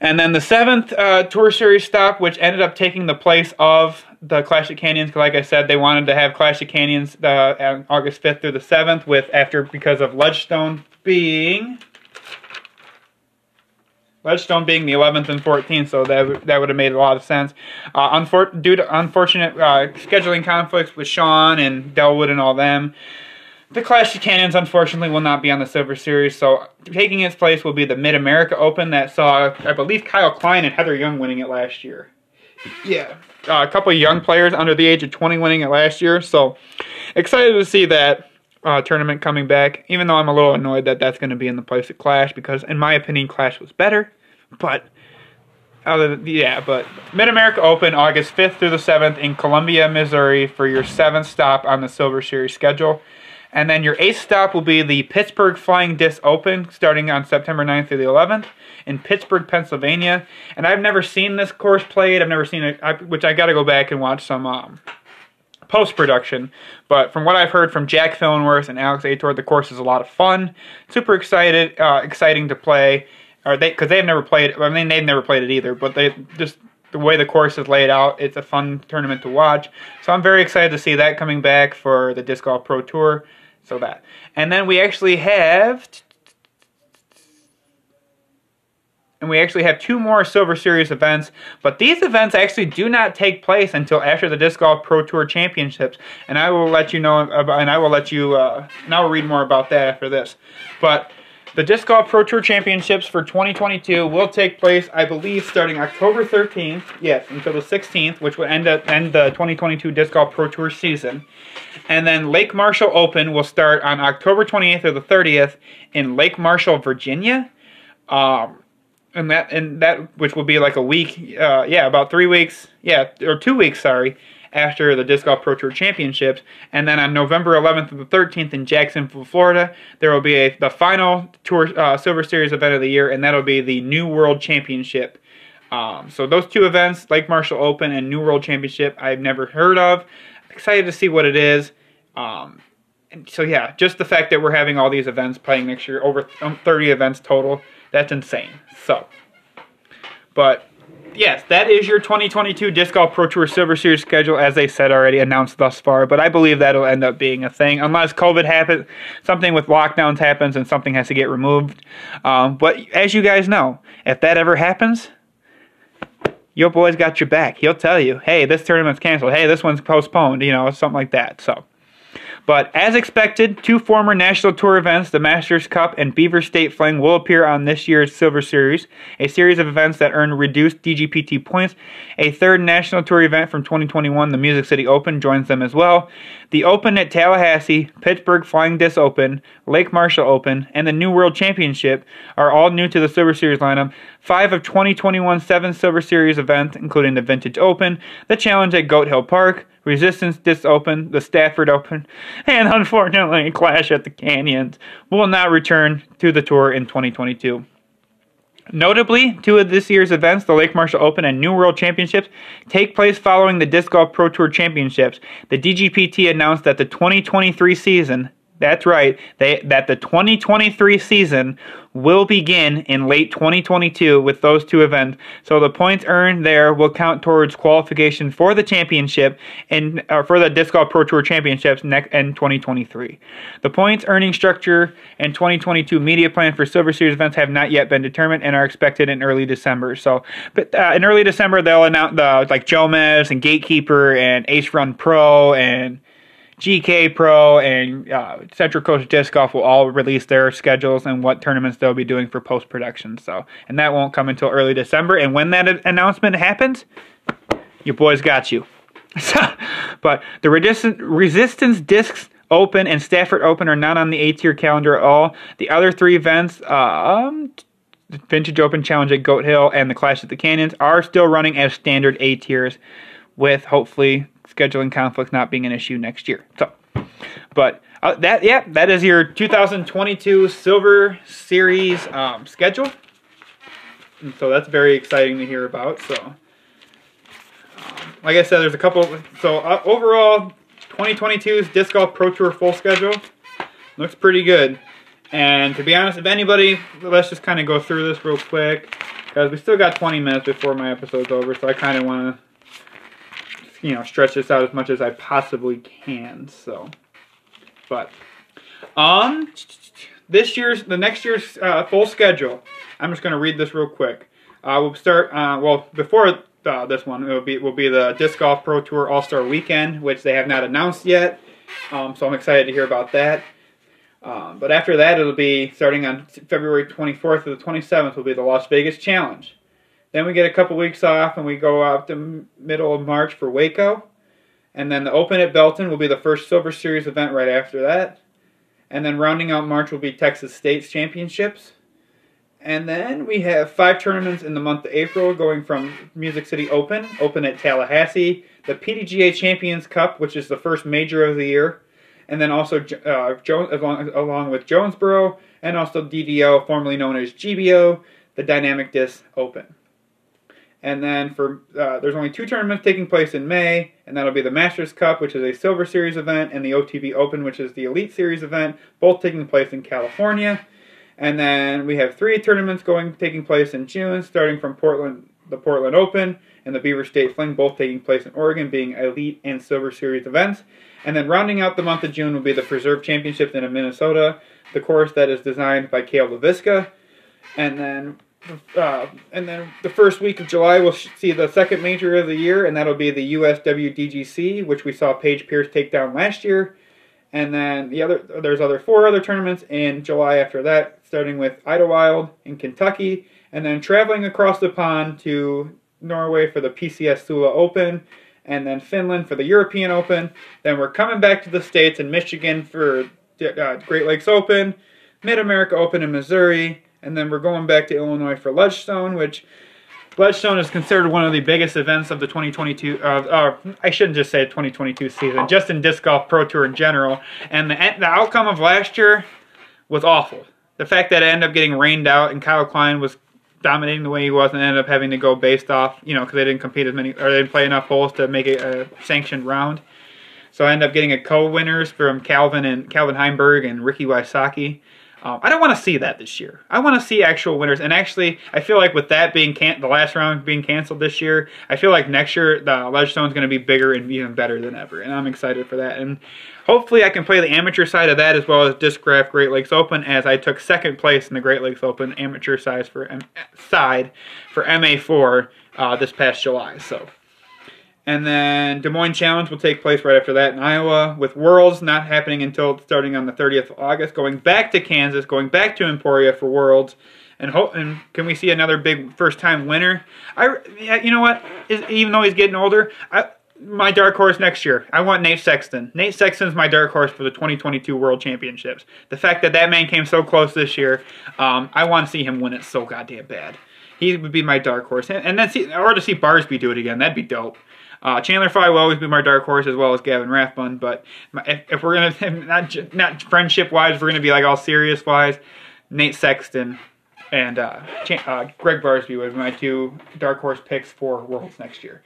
And then the seventh uh, Tour Series stop, which ended up taking the place of the Clash of Canyons. Like I said, they wanted to have Clash of Canyons uh, August 5th through the 7th, with after because of Ledgestone being Ledgestone being the 11th and 14th, so that that would have made a lot of sense. Uh, due to unfortunate uh, scheduling conflicts with Sean and Dellwood and all them, the Clash of Canyons, unfortunately, will not be on the Silver Series, so taking its place will be the Mid America Open that saw, I believe, Kyle Klein and Heather Young winning it last year. Yeah, uh, a couple of young players under the age of 20 winning it last year, so excited to see that uh, tournament coming back. Even though I'm a little annoyed that that's going to be in the place of Clash, because in my opinion, Clash was better. But other than, yeah, but Mid America Open August 5th through the 7th in Columbia, Missouri for your seventh stop on the Silver Series schedule. And then your eighth stop will be the Pittsburgh Flying Disc Open starting on September 9th through the 11th in Pittsburgh, Pennsylvania. And I've never seen this course played. I've never seen it, which I got to go back and watch some um, post production. But from what I've heard from Jack Fillenworth and Alex Ator, the course is a lot of fun. Super excited, uh, exciting to play. Or they, because they've never played. I mean, they've never played it either. But they just the way the course is laid out, it's a fun tournament to watch. So I'm very excited to see that coming back for the Disc Golf Pro Tour. So that. And then we actually have. And we actually have two more Silver Series events, but these events actually do not take place until after the Disc Golf Pro Tour Championships, and I will let you know and I will let you, uh, and I will read more about that after this. But the Disc Golf Pro Tour Championships for 2022 will take place, I believe, starting October 13th, yes, until the 16th, which will end up end the 2022 Disc Golf Pro Tour season. And then Lake Marshall Open will start on October 28th or the 30th in Lake Marshall, Virginia. Um, and that and that which will be like a week, uh, yeah, about three weeks, yeah, or two weeks, sorry, after the Disc Golf Pro Tour Championships. And then on November 11th and the 13th in Jacksonville, Florida, there will be a, the final Tour uh, Silver Series event of the year, and that'll be the New World Championship. Um, so those two events, Lake Marshall Open and New World Championship, I've never heard of. Excited to see what it is. Um, and so yeah, just the fact that we're having all these events playing next year, over um, 30 events total, that's insane. So, but yes, that is your 2022 Disc Golf Pro Tour Silver Series schedule, as they said already, announced thus far. But I believe that'll end up being a thing, unless COVID happens, something with lockdowns happens, and something has to get removed. Um, but as you guys know, if that ever happens, your boy's got your back. He'll tell you, hey, this tournament's canceled. Hey, this one's postponed. You know, something like that. So. But as expected, two former National Tour events, the Masters Cup and Beaver State Fling, will appear on this year's Silver Series, a series of events that earn reduced DGPT points. A third National Tour event from 2021, the Music City Open, joins them as well. The Open at Tallahassee, Pittsburgh Flying Disc Open, Lake Marshall Open, and the New World Championship are all new to the Silver Series lineup. Five of 2021's seven Silver Series events, including the Vintage Open, the Challenge at Goat Hill Park, Resistance Disc Open, the Stafford Open, and unfortunately Clash at the Canyons will not return to the tour in 2022. Notably, two of this year's events, the Lake Marshall Open and New World Championships, take place following the Disc Golf Pro Tour Championships. The DGPT announced that the 2023 season That's right. They that the 2023 season will begin in late 2022 with those two events. So the points earned there will count towards qualification for the championship and uh, for the Disc Golf Pro Tour Championships next in 2023. The points earning structure and 2022 media plan for Silver Series events have not yet been determined and are expected in early December. So, but uh, in early December they'll announce the like Jomez and Gatekeeper and Ace Run Pro and GK Pro and uh, Central Coast Disc Golf will all release their schedules and what tournaments they'll be doing for post production. So, and that won't come until early December. And when that announcement happens, your boys got you. but the Resistance, Resistance Discs Open and Stafford Open are not on the A tier calendar at all. The other three events, um, Vintage Open Challenge at Goat Hill and the Clash at the Canyons, are still running as standard A tiers, with hopefully scheduling conflicts not being an issue next year. So, but uh, that yeah, that is your 2022 Silver Series um, schedule. And so that's very exciting to hear about. So, um, like I said, there's a couple. So uh, overall, 2022's Disc Golf Pro Tour full schedule looks pretty good. And to be honest, if anybody, let's just kind of go through this real quick because we still got 20 minutes before my episode's over. So I kind of want to you know stretch this out as much as I possibly can. So, but um, this year's the next year's uh, full schedule. I'm just to read this real quick. Uh, we'll start. Uh, well, before uh, this one, it will be will be the Disc Golf Pro Tour All Star Weekend, which they have not announced yet. Um, so I'm excited to hear about that. Um, but after that, it'll be starting on February 24th to the 27th. Will be the Las Vegas Challenge. Then we get a couple weeks off and we go out to middle of March for Waco. And then the Open at Belton will be the first Silver Series event right after that. And then rounding out March will be Texas States Championships. And then we have five tournaments in the month of April, going from Music City Open, Open at Tallahassee, the PDGA Champions Cup, which is the first major of the year, and then also uh, Jones, along, along with Jonesboro, and also DDO, formerly known as GBO, the Dynamic Disc Open. And then for uh, there's only two tournaments taking place in May, and that'll be the Masters Cup, which is a Silver Series event, and the OTB Open, which is the Elite Series event, both taking place in California. And then we have three tournaments going taking place in June, starting from Portland, the Portland Open and the Beaver State Fling, both taking place in Oregon, being Elite and Silver Series events. And then rounding out the month of June will be the Preserve Championships in Minnesota, the course that is designed by Cale Leiviska. And then uh, and then the first week of July, we'll see the second major of the year, and that'll be the USWDGC, which we saw Paige Pierce take down last year. And then the other, there's other four other tournaments in July after that, starting with Idlewild in Kentucky, and then traveling across the pond to Norway for the PCS Sula Open, and then Finland for the European Open. Then we're coming back to the States and Michigan for uh, Great Lakes Open, Mid America Open in Missouri, and then we're going back to Illinois for Ledgestone, which Ledgestone is considered one of the biggest events of the 2022, uh, uh, I shouldn't just say 2022 season, just in Disc Golf Pro Tour in general. And the, the outcome of last year was awful. The fact that it ended up getting rained out and Kyle Klein was dominating the way he was and ended up having to go based off, you know, because they didn't compete as many, or they didn't play enough holes to make it a sanctioned round. So I ended up getting a co-winners from Calvin and Calvin Heimberg and Ricky Wysocki. Um, I don't want to see that this year. I want to see actual winners. And actually, I feel like with that being can- the last round being canceled this year, I feel like next year the Ledgestone is going to be bigger and even better than ever. And I'm excited for that. And hopefully, I can play the amateur side of that as well as Discraft Great Lakes Open, as I took second place in the Great Lakes Open amateur size for M- side for MA4 uh, this past July. So and then Des Moines Challenge will take place right after that in Iowa, with Worlds not happening until starting on the 30th of August, going back to Kansas, going back to Emporia for Worlds. And, hope, and can we see another big first-time winner? I, you know what? Even though he's getting older, I, my dark horse next year. I want Nate Sexton. Nate Sexton's my dark horse for the 2022 World Championships. The fact that that man came so close this year, um, I want to see him win it so goddamn bad. He would be my dark horse, and, and then see, or to see Barsby do it again. That'd be dope. Uh, Chandler Fry will always be my dark horse as well as Gavin Rathbun. But if, if we're gonna not not friendship wise, we're gonna be like all serious wise. Nate Sexton and uh, uh, Greg Barsby would be my two dark horse picks for Worlds next year.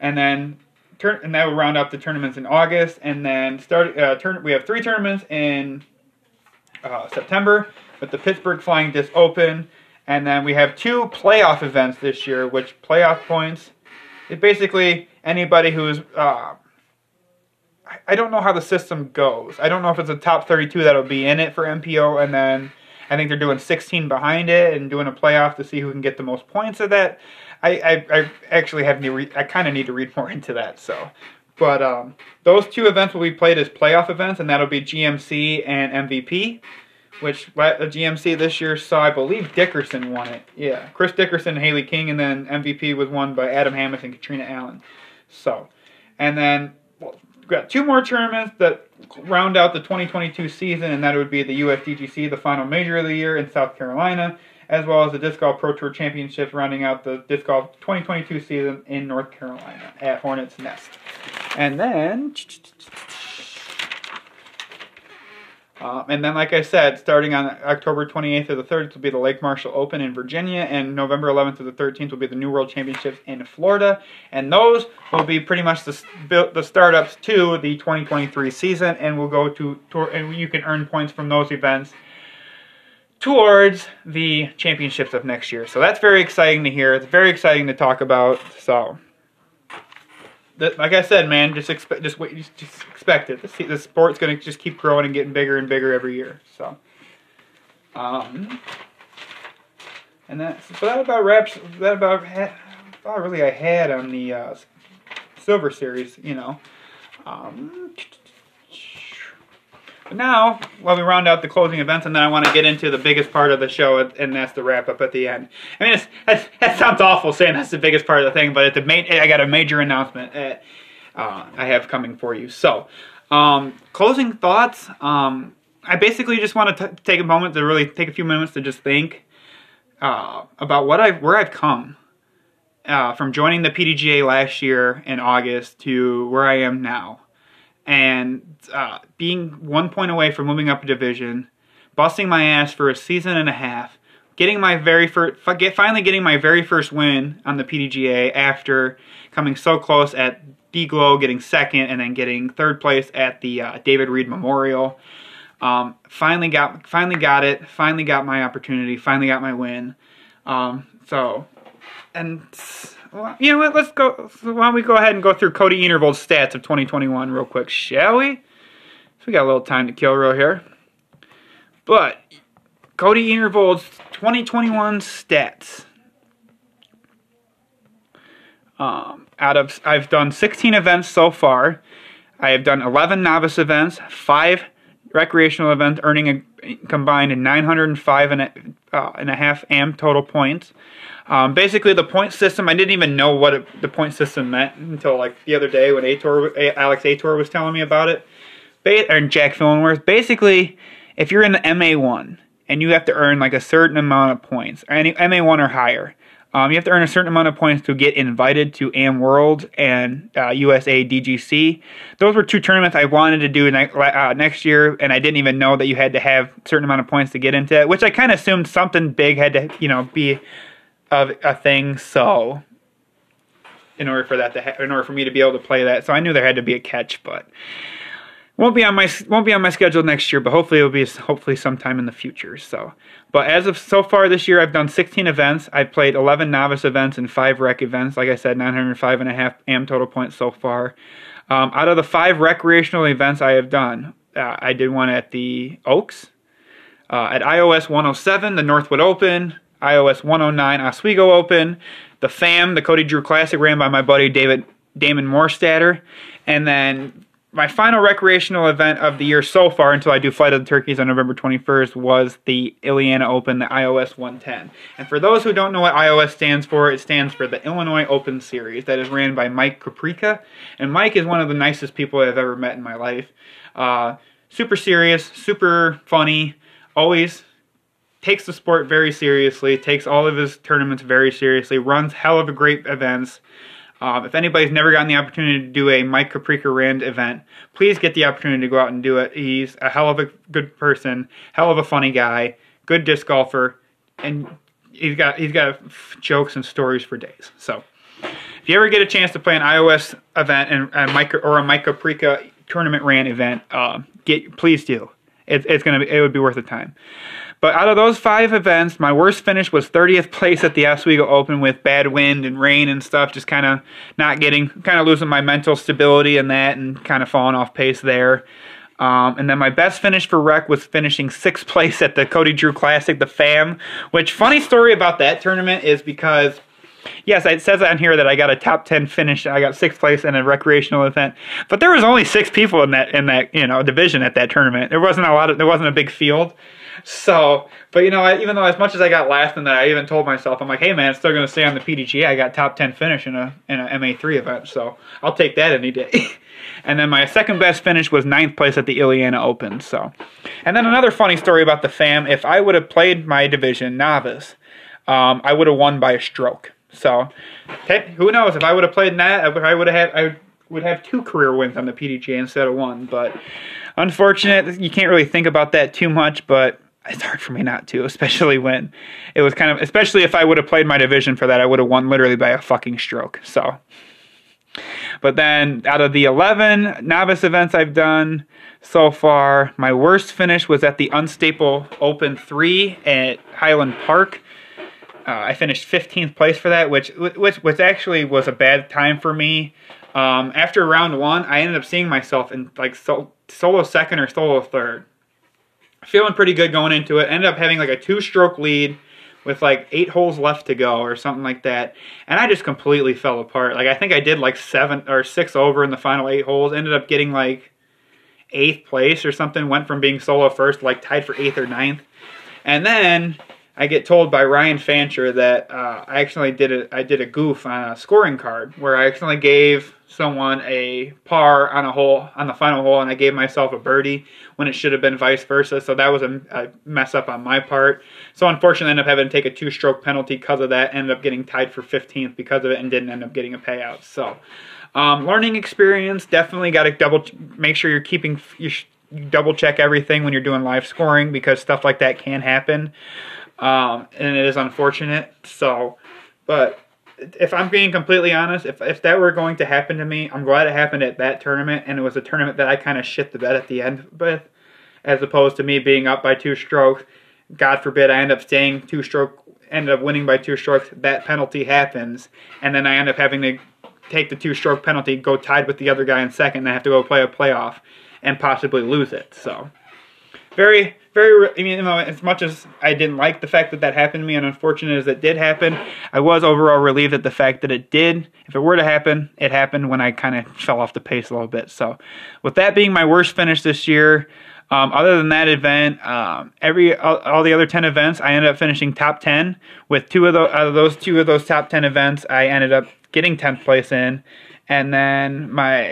And then turn and that will round up the tournaments in August. And then start uh, turn we have three tournaments in uh, September with the Pittsburgh Flying Disc Open. And then we have two playoff events this year, which playoff points is basically anybody who's. Uh, I don't know how the system goes. I don't know if it's a top 32 that'll be in it for MPO, and then I think they're doing 16 behind it and doing a playoff to see who can get the most points of that. I, I, I actually have to read, I kind of need to read more into that. So, but um, those two events will be played as playoff events, and that'll be GMC and MVP which the GMC this year saw, I believe Dickerson won it. Yeah, Chris Dickerson, and Hailey King, and then MVP was won by Adam Hamilton and Catrina Allen. So, and then well, we got two more tournaments that round out the 2022 season, and that would be the USDGC, the final major of the year in South Carolina, as well as the Disc Golf Pro Tour Championships, rounding out the Disc Golf 2022 season in North Carolina at Hornets Nest. And then um, and then, like I said, starting on October 28th or the 30th will be the Lake Marshall Open in Virginia, and November 11th to the 13th will be the New World Championships in Florida. And those will be pretty much the, the startups to the 2023 season, and we'll go to, to and you can earn points from those events towards the championships of next year. So that's very exciting to hear. It's very exciting to talk about. So like I said, man, just expect just wait, just, just expect it. The, sport's gonna just keep growing and getting bigger and bigger every year. So, um, and that so that about wraps that about about really I had on the uh, Silver Series. You know, um, now, while we round out the closing events, and then I want to get into the biggest part of the show, and that's the wrap up at the end. I mean, that sounds awful saying that's the biggest part of the thing, but it's a ma- I got a major announcement that, uh, I have coming for you. So, um, closing thoughts. Um, I basically just want to take a moment to really take a few minutes to just think uh, about what I've where I've come uh, from joining the PDGA last year in August to where I am now and uh, being one point away from moving up a division, busting my ass for a season and a half, getting my very first, finally getting my very first win on the PDGA after coming so close at D-Glow, getting second, and then getting third place at the uh, David Reed Memorial. Um, finally got, finally got it. Finally got my opportunity. Finally got my win. Um, so, and well, you know what? Let's go. Why don't we go ahead and go through Cody Enervold's stats of 2021 real quick, shall we? So we got a little time to kill real here. But Cody Enervold's 2021 stats. Um, out of I've done 16 events so far. I have done 11 novice events, five recreational events, earning a combined 905 and uh, and a half AM total points. Um, basically, the point system, I didn't even know what it, the point system meant until like the other day when Ator, Alex Ator was telling me about it. Ba- or Jack Fillenworth. Basically, if you're in the MA1 and you have to earn like a certain amount of points, or any MA1 or higher, um, you have to earn a certain amount of points to get invited to AM World and uh, USA DGC. Those were two tournaments I wanted to do ne- uh, next year, and I didn't even know that you had to have a certain amount of points to get into it, which I kind of assumed something big had to, you know, be of a thing. So, in order for that to, ha- in order for me to be able to play that, so I knew there had to be a catch, but won't be on my won't be on my schedule next year. But hopefully it'll be hopefully sometime in the future. So, but as of so far this year, I've done 16 events. I've played 11 novice events and five rec events. Like I said, 905 and a half AM total points so far. Um, out of the five recreational events I have done, uh, I did one at the Oaks, uh, at iOS 107, the Northwood Open, iOS 109 Oswego Open, the FAM, the Cody Drew Classic, ran by my buddy David Damon Morstatter, and then my final recreational event of the year so far until I do Flight of the Turkeys on November 21st was the Illiana Open, the iOS 110. And for those who don't know what iOS stands for, it stands for the Illinois Open Series that is ran by Mike Caprica. And Mike is one of the nicest people I've ever met in my life. Uh, super serious, super funny, always takes the sport very seriously, takes all of his tournaments very seriously, runs hell of a great events. Um, if anybody's never gotten the opportunity to do a Mike Caprica Rand event, please get the opportunity to go out and do it. He's a hell of a good person, hell of a funny guy, good disc golfer, and he's got he's got jokes and stories for days. So, if you ever get a chance to play an iOS event and Mike or a Mike Caprica tournament ran event, uh, get please do it, it's gonna be, it would be worth the time. But out of those five events, my worst finish was 30th place at the Oswego Open with bad wind and rain and stuff, just kind of not getting, kind of losing my mental stability in that and kind of falling off pace there. Um, and then my best finish for rec was finishing sixth place at the Cody Drew Classic, the FAM. Which funny story about that tournament is because yes, it says on here that I got a top ten finish. I got sixth place in a recreational event, but there was only six people in that in that you know division at that tournament. There wasn't a lot of there wasn't a big field. So, but you know, I, even though as much as I got last in that, I even told myself, I'm like, hey man, it's still going to stay on the PDGA. I got top 10 finish in a in a MA3 event, so I'll take that any day. and then my second best finish was ninth place at the Illiana Open. So, and then another funny story about the FAM: if I would have played my division novice, um, I would have won by a stroke. So, who knows? If I would have played in that, I would have had I would have two career wins on the PDGA instead of one. But unfortunate, you can't really think about that too much. But it's hard for me not to, especially when it was kind of, especially if I would have played my division for that, I would have won literally by a fucking stroke. So, but then out of the 11 novice events I've done so far, my worst finish was at the Unstable Open 3 at Highland Park. Uh, I finished 15th place for that, which, which which actually was a bad time for me. Um, after round one, I ended up seeing myself in like so, solo second or solo third. Feeling pretty good going into it. Ended up having like a two-stroke lead with like eight holes left to go or something like that, and I just completely fell apart. Like I think I did like seven or six over in the final eight holes. Ended up getting like eighth place or something. Went from being solo first, like tied for eighth or ninth, and then I get told by Ryan Fancher that uh, I actually did a I did a goof on a scoring card where I accidentally gave someone a par on a hole on the final hole, and I gave myself a birdie when it should have been vice versa. So that was a, a mess up on my part. So unfortunately, I ended up having to take a two stroke penalty because of that. Ended up getting tied for 15th because of it, and didn't end up getting a payout. So um, learning experience definitely got to double make sure you're keeping you double check everything when you're doing live scoring because stuff like that can happen um, and it is unfortunate. So, but if I'm being completely honest, if if that were going to happen to me, I'm glad it happened at that tournament, and it was a tournament that I kind of shit the bed at the end with, as opposed to me being up by two strokes. God forbid I end up staying two stroke, end up winning by two strokes. That penalty happens, and then I end up having to take the two stroke penalty, go tied with the other guy in second, and I have to go play a playoff and possibly lose it. So, very very, I mean, you know, as much as I didn't like the fact that that happened to me, and unfortunate as it did happen, I was overall relieved at the fact that it did. If it were to happen, it happened when I kind of fell off the pace a little bit. So, with that being my worst finish this year, um, other than that event, um, every all, all, the other ten events, I ended up finishing top ten. With two of those, out of those two of those top ten events, I ended up getting tenth place in. And then my,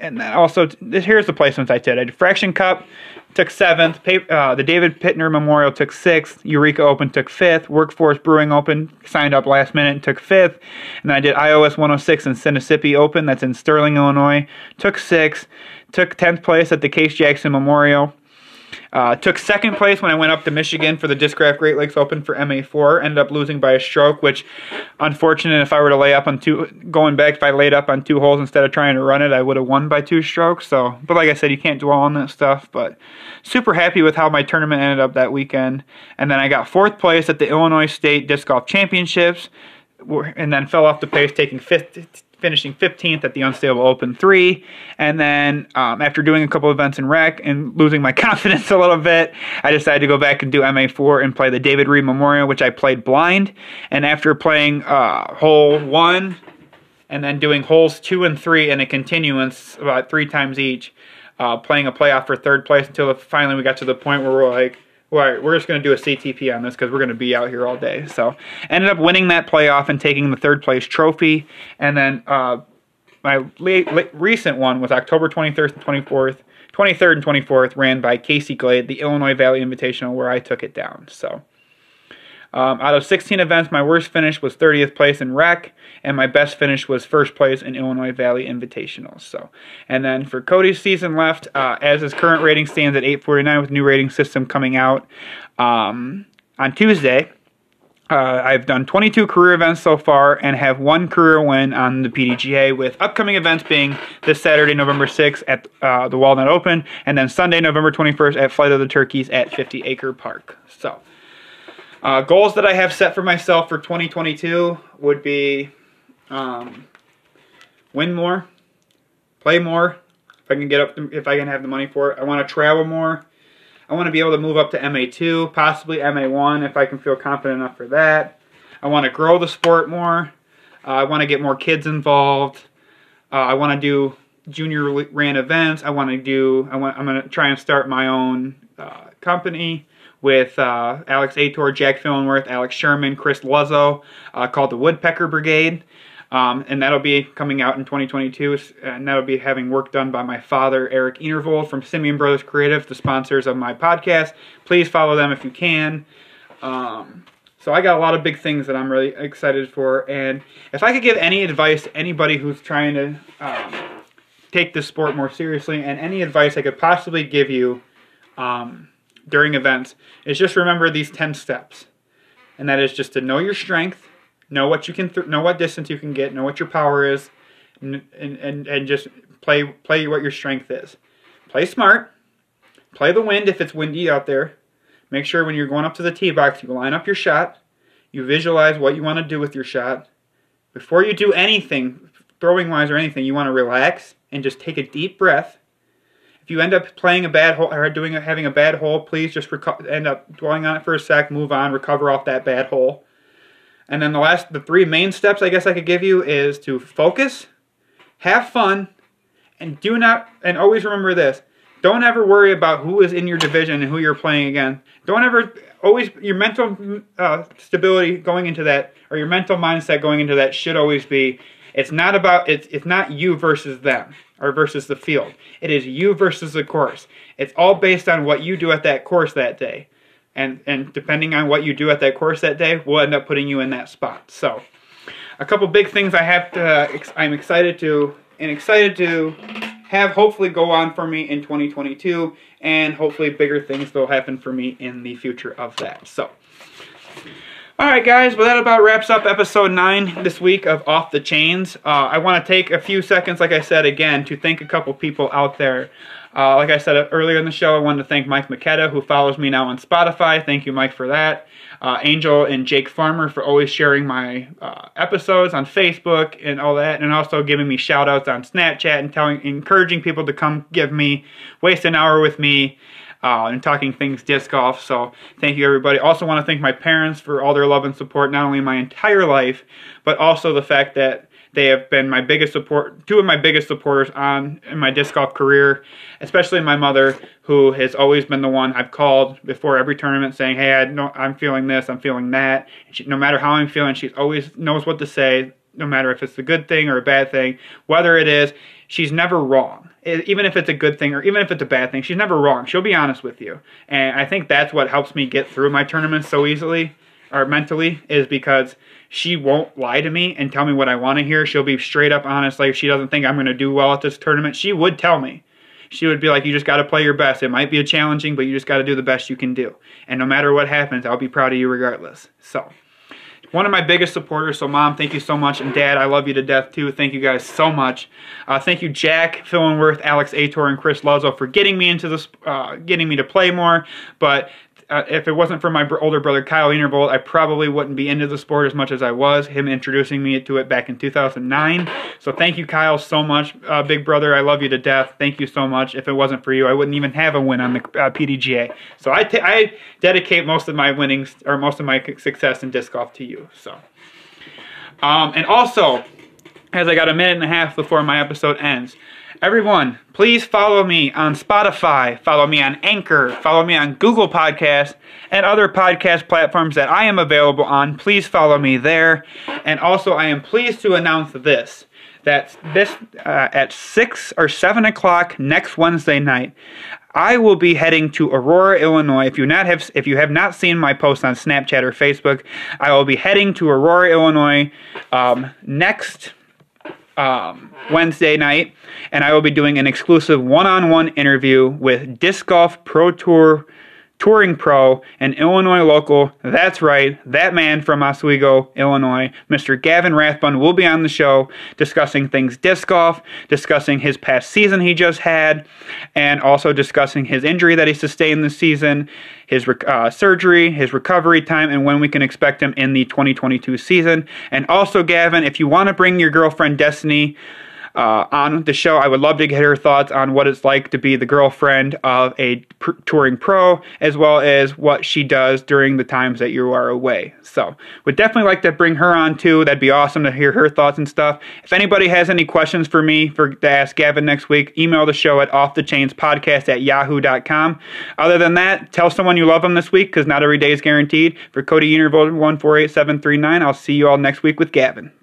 and then also here's the placements I did. I did Fraction Cup, took seventh. Uh, the David Pittner Memorial took sixth. Eureka Open took fifth. Workforce Brewing Open signed up last minute and took fifth. And then I did iOS 106 and Mississippi Open. That's in Sterling, Illinois. Took sixth. Took tenth place at the Case Jackson Memorial. Uh, took second place when I went up to Michigan for the Discraft Great Lakes Open for MA4. Ended up losing by a stroke, which, unfortunate. If I were to lay up on two, going back, if I laid up on two holes instead of trying to run it, I would have won by two strokes. So, but like I said, you can't dwell on that stuff. But super happy with how my tournament ended up that weekend. And then I got fourth place at the Illinois State Disc Golf Championships, and then fell off the pace, taking fifth finishing 15th at the Unstable Open 3. And then um, after doing a couple events in rec and losing my confidence a little bit, I decided to go back and do MA4 and play the David Reed Memorial, which I played blind. And after playing uh, hole one and then doing holes two and three in a continuance about three times each, uh, playing a playoff for third place until finally we got to the point where we're like, right, we're just going to do a CTP on this because we're going to be out here all day. So ended up winning that playoff and taking the third place trophy. And then uh, my late, late, recent one was October 23rd and 24th. 23rd and 24th ran by Casey Glade, the Illinois Valley Invitational, where I took it down. So um, out of 16 events, my worst finish was 30th place in rec, and my best finish was first place in Illinois Valley Invitationals. So, and then for Cody's season left, uh, as his current rating stands at 849 with new rating system coming out um, on Tuesday. Uh, I've done 22 career events so far and have one career win on the PDGA, with upcoming events being this Saturday, November 6th at uh, the Walnut Open, and then Sunday, November 21st at Flight of the Turkeys at 50 Acre Park. So, uh, goals that I have set for myself for 2022 would be um, win more, play more. If I can get up, if I can have the money for it, I want to travel more. I want to be able to move up to MA2, possibly MA1 if I can feel confident enough for that. I want to grow the sport more. Uh, I want to get more kids involved. Uh, I want to do junior ran events. I want to do. I want. I'm going to try and start my own uh, company with uh, Alex Ator, Jack Fillenworth, Alex Sherman, Chris Luzzo, uh, called the Woodpecker Brigade. Um, and that'll be coming out in 2022, and that'll be having work done by my father, Eric Enervold from Simian Brothers Creative, the sponsors of my podcast. Please follow them if you can. Um, so I got a lot of big things that I'm really excited for, and if I could give any advice to anybody who's trying to um, take this sport more seriously, and any advice I could possibly give you um, during events, is just remember these 10 steps, and that is just to know your strength know what you can th- know what distance you can get, know what your power is, and, and and just play play what your strength is. Play smart. Play the wind if it's windy out there. Make sure when you're going up to the tee box, you line up your shot. You visualize what you want to do with your shot. Before you do anything, throwing wise or anything, you want to relax and just take a deep breath. If you end up playing a bad hole or doing having a bad hole, please just reco- end up dwelling on it for a sec, move on, recover off that bad hole. And then the last, the three main steps I guess I could give you is to focus, have fun, and do not, and always remember this. Don't ever worry about who is in your division and who you're playing again. Don't ever, always, your mental uh, stability going into that, or your mental mindset going into that should always be, it's not about, it's, it's not you versus them, or versus the field. It is you versus the course. It's all based on what you do at that course that day and and depending on what you do at that course that day, we'll end up putting you in that spot. So, a couple big things I have to. I'm excited to and excited to have hopefully go on for me in 2022, and hopefully bigger things will happen for me in the future of that. So. Alright guys, well that about wraps up episode 9 this week of Off the Chains. Uh, I want to take a few seconds, like I said again, to thank a couple people out there uh, like I said earlier in the show, I wanted to thank Mike McKetta, who follows me now on Spotify. Thank you, Mike, for that. Uh, Angel and Jake Farmer for always sharing my uh, episodes on Facebook and all that, and also giving me shout outs on Snapchat and telling, encouraging people to come give me, waste an hour with me. Uh, and talking things disc golf. So thank you, everybody. Also, want to thank my parents for all their love and support, not only my entire life, but also the fact that they have been my biggest support, two of my biggest supporters on in my disc golf career, especially my mother, who has always been the one I've called before every tournament, saying, "Hey, I know, I'm feeling this, I'm feeling that." She, no matter how I'm feeling, she always knows what to say, no matter if it's a good thing or a bad thing. Whether it is, she's never wrong. Even if it's a good thing or even if it's a bad thing, she's never wrong. She'll be honest with you, and I think that's what helps me get through my tournaments so easily or mentally is because she won't lie to me and tell me what I want to hear. She'll be straight up honest. Like if she doesn't think I'm going to do well at this tournament, she would tell me. She would be like, "You just got to play your best. It might be challenging, but you just got to do the best you can do. And no matter what happens, I'll be proud of you regardless." So, one of my biggest supporters. So, mom, thank you so much, and dad, I love you to death too. Thank you guys so much. Uh, thank you, Jack Fillenworth, Alex Ator, and Chris Luzzo for getting me into this, uh, getting me to play more. But uh, if it wasn't for my older brother Kyle Enervold, I probably wouldn't be into the sport as much as I was. Him introducing me to it back in 2009. So thank you, Kyle, so much, uh, big brother. I love you to death. Thank you so much. If it wasn't for you, I wouldn't even have a win on the uh, PDGA. So I dedicate most of my winnings or most of my success in disc golf to you. So, um, and also, as I got a minute and a half before my episode ends. Everyone, please follow me on Spotify, follow me on Anchor, follow me on Google Podcasts, and other podcast platforms that I am available on. Please follow me there. And also, I am pleased to announce this that this uh, at six or seven o'clock next Wednesday night, I will be heading to Aurora, Illinois. If you not have if you have not seen my post on Snapchat or Facebook, I will be heading to Aurora, Illinois um, next um, Wednesday night, and I will be doing an exclusive one-on-one interview with Disc Golf Pro Tour touring pro and Illinois local. That's right, that man from Oswego, Illinois, Mr. Gavin Rathbun, will be on the show discussing things disc golf, discussing his past season he just had, and also discussing his injury that he sustained this season, his uh, surgery, his recovery time, and when we can expect him in the 2022 season. And also, Gavin, if you want to bring your girlfriend Destiny, uh, on the show. I would love to get her thoughts on what it's like to be the girlfriend of a pr- touring pro, as well as what she does during the times that you are away. So, would definitely like to bring her on too. That'd be awesome to hear her thoughts and stuff. If anybody has any questions for me for to ask Gavin next week, email the show at offthechainspodcast at yahoo.com. Other than that, tell someone you love them this week because not every day is guaranteed. For Cody Enervold 148739, I'll see you all next week with Gavin.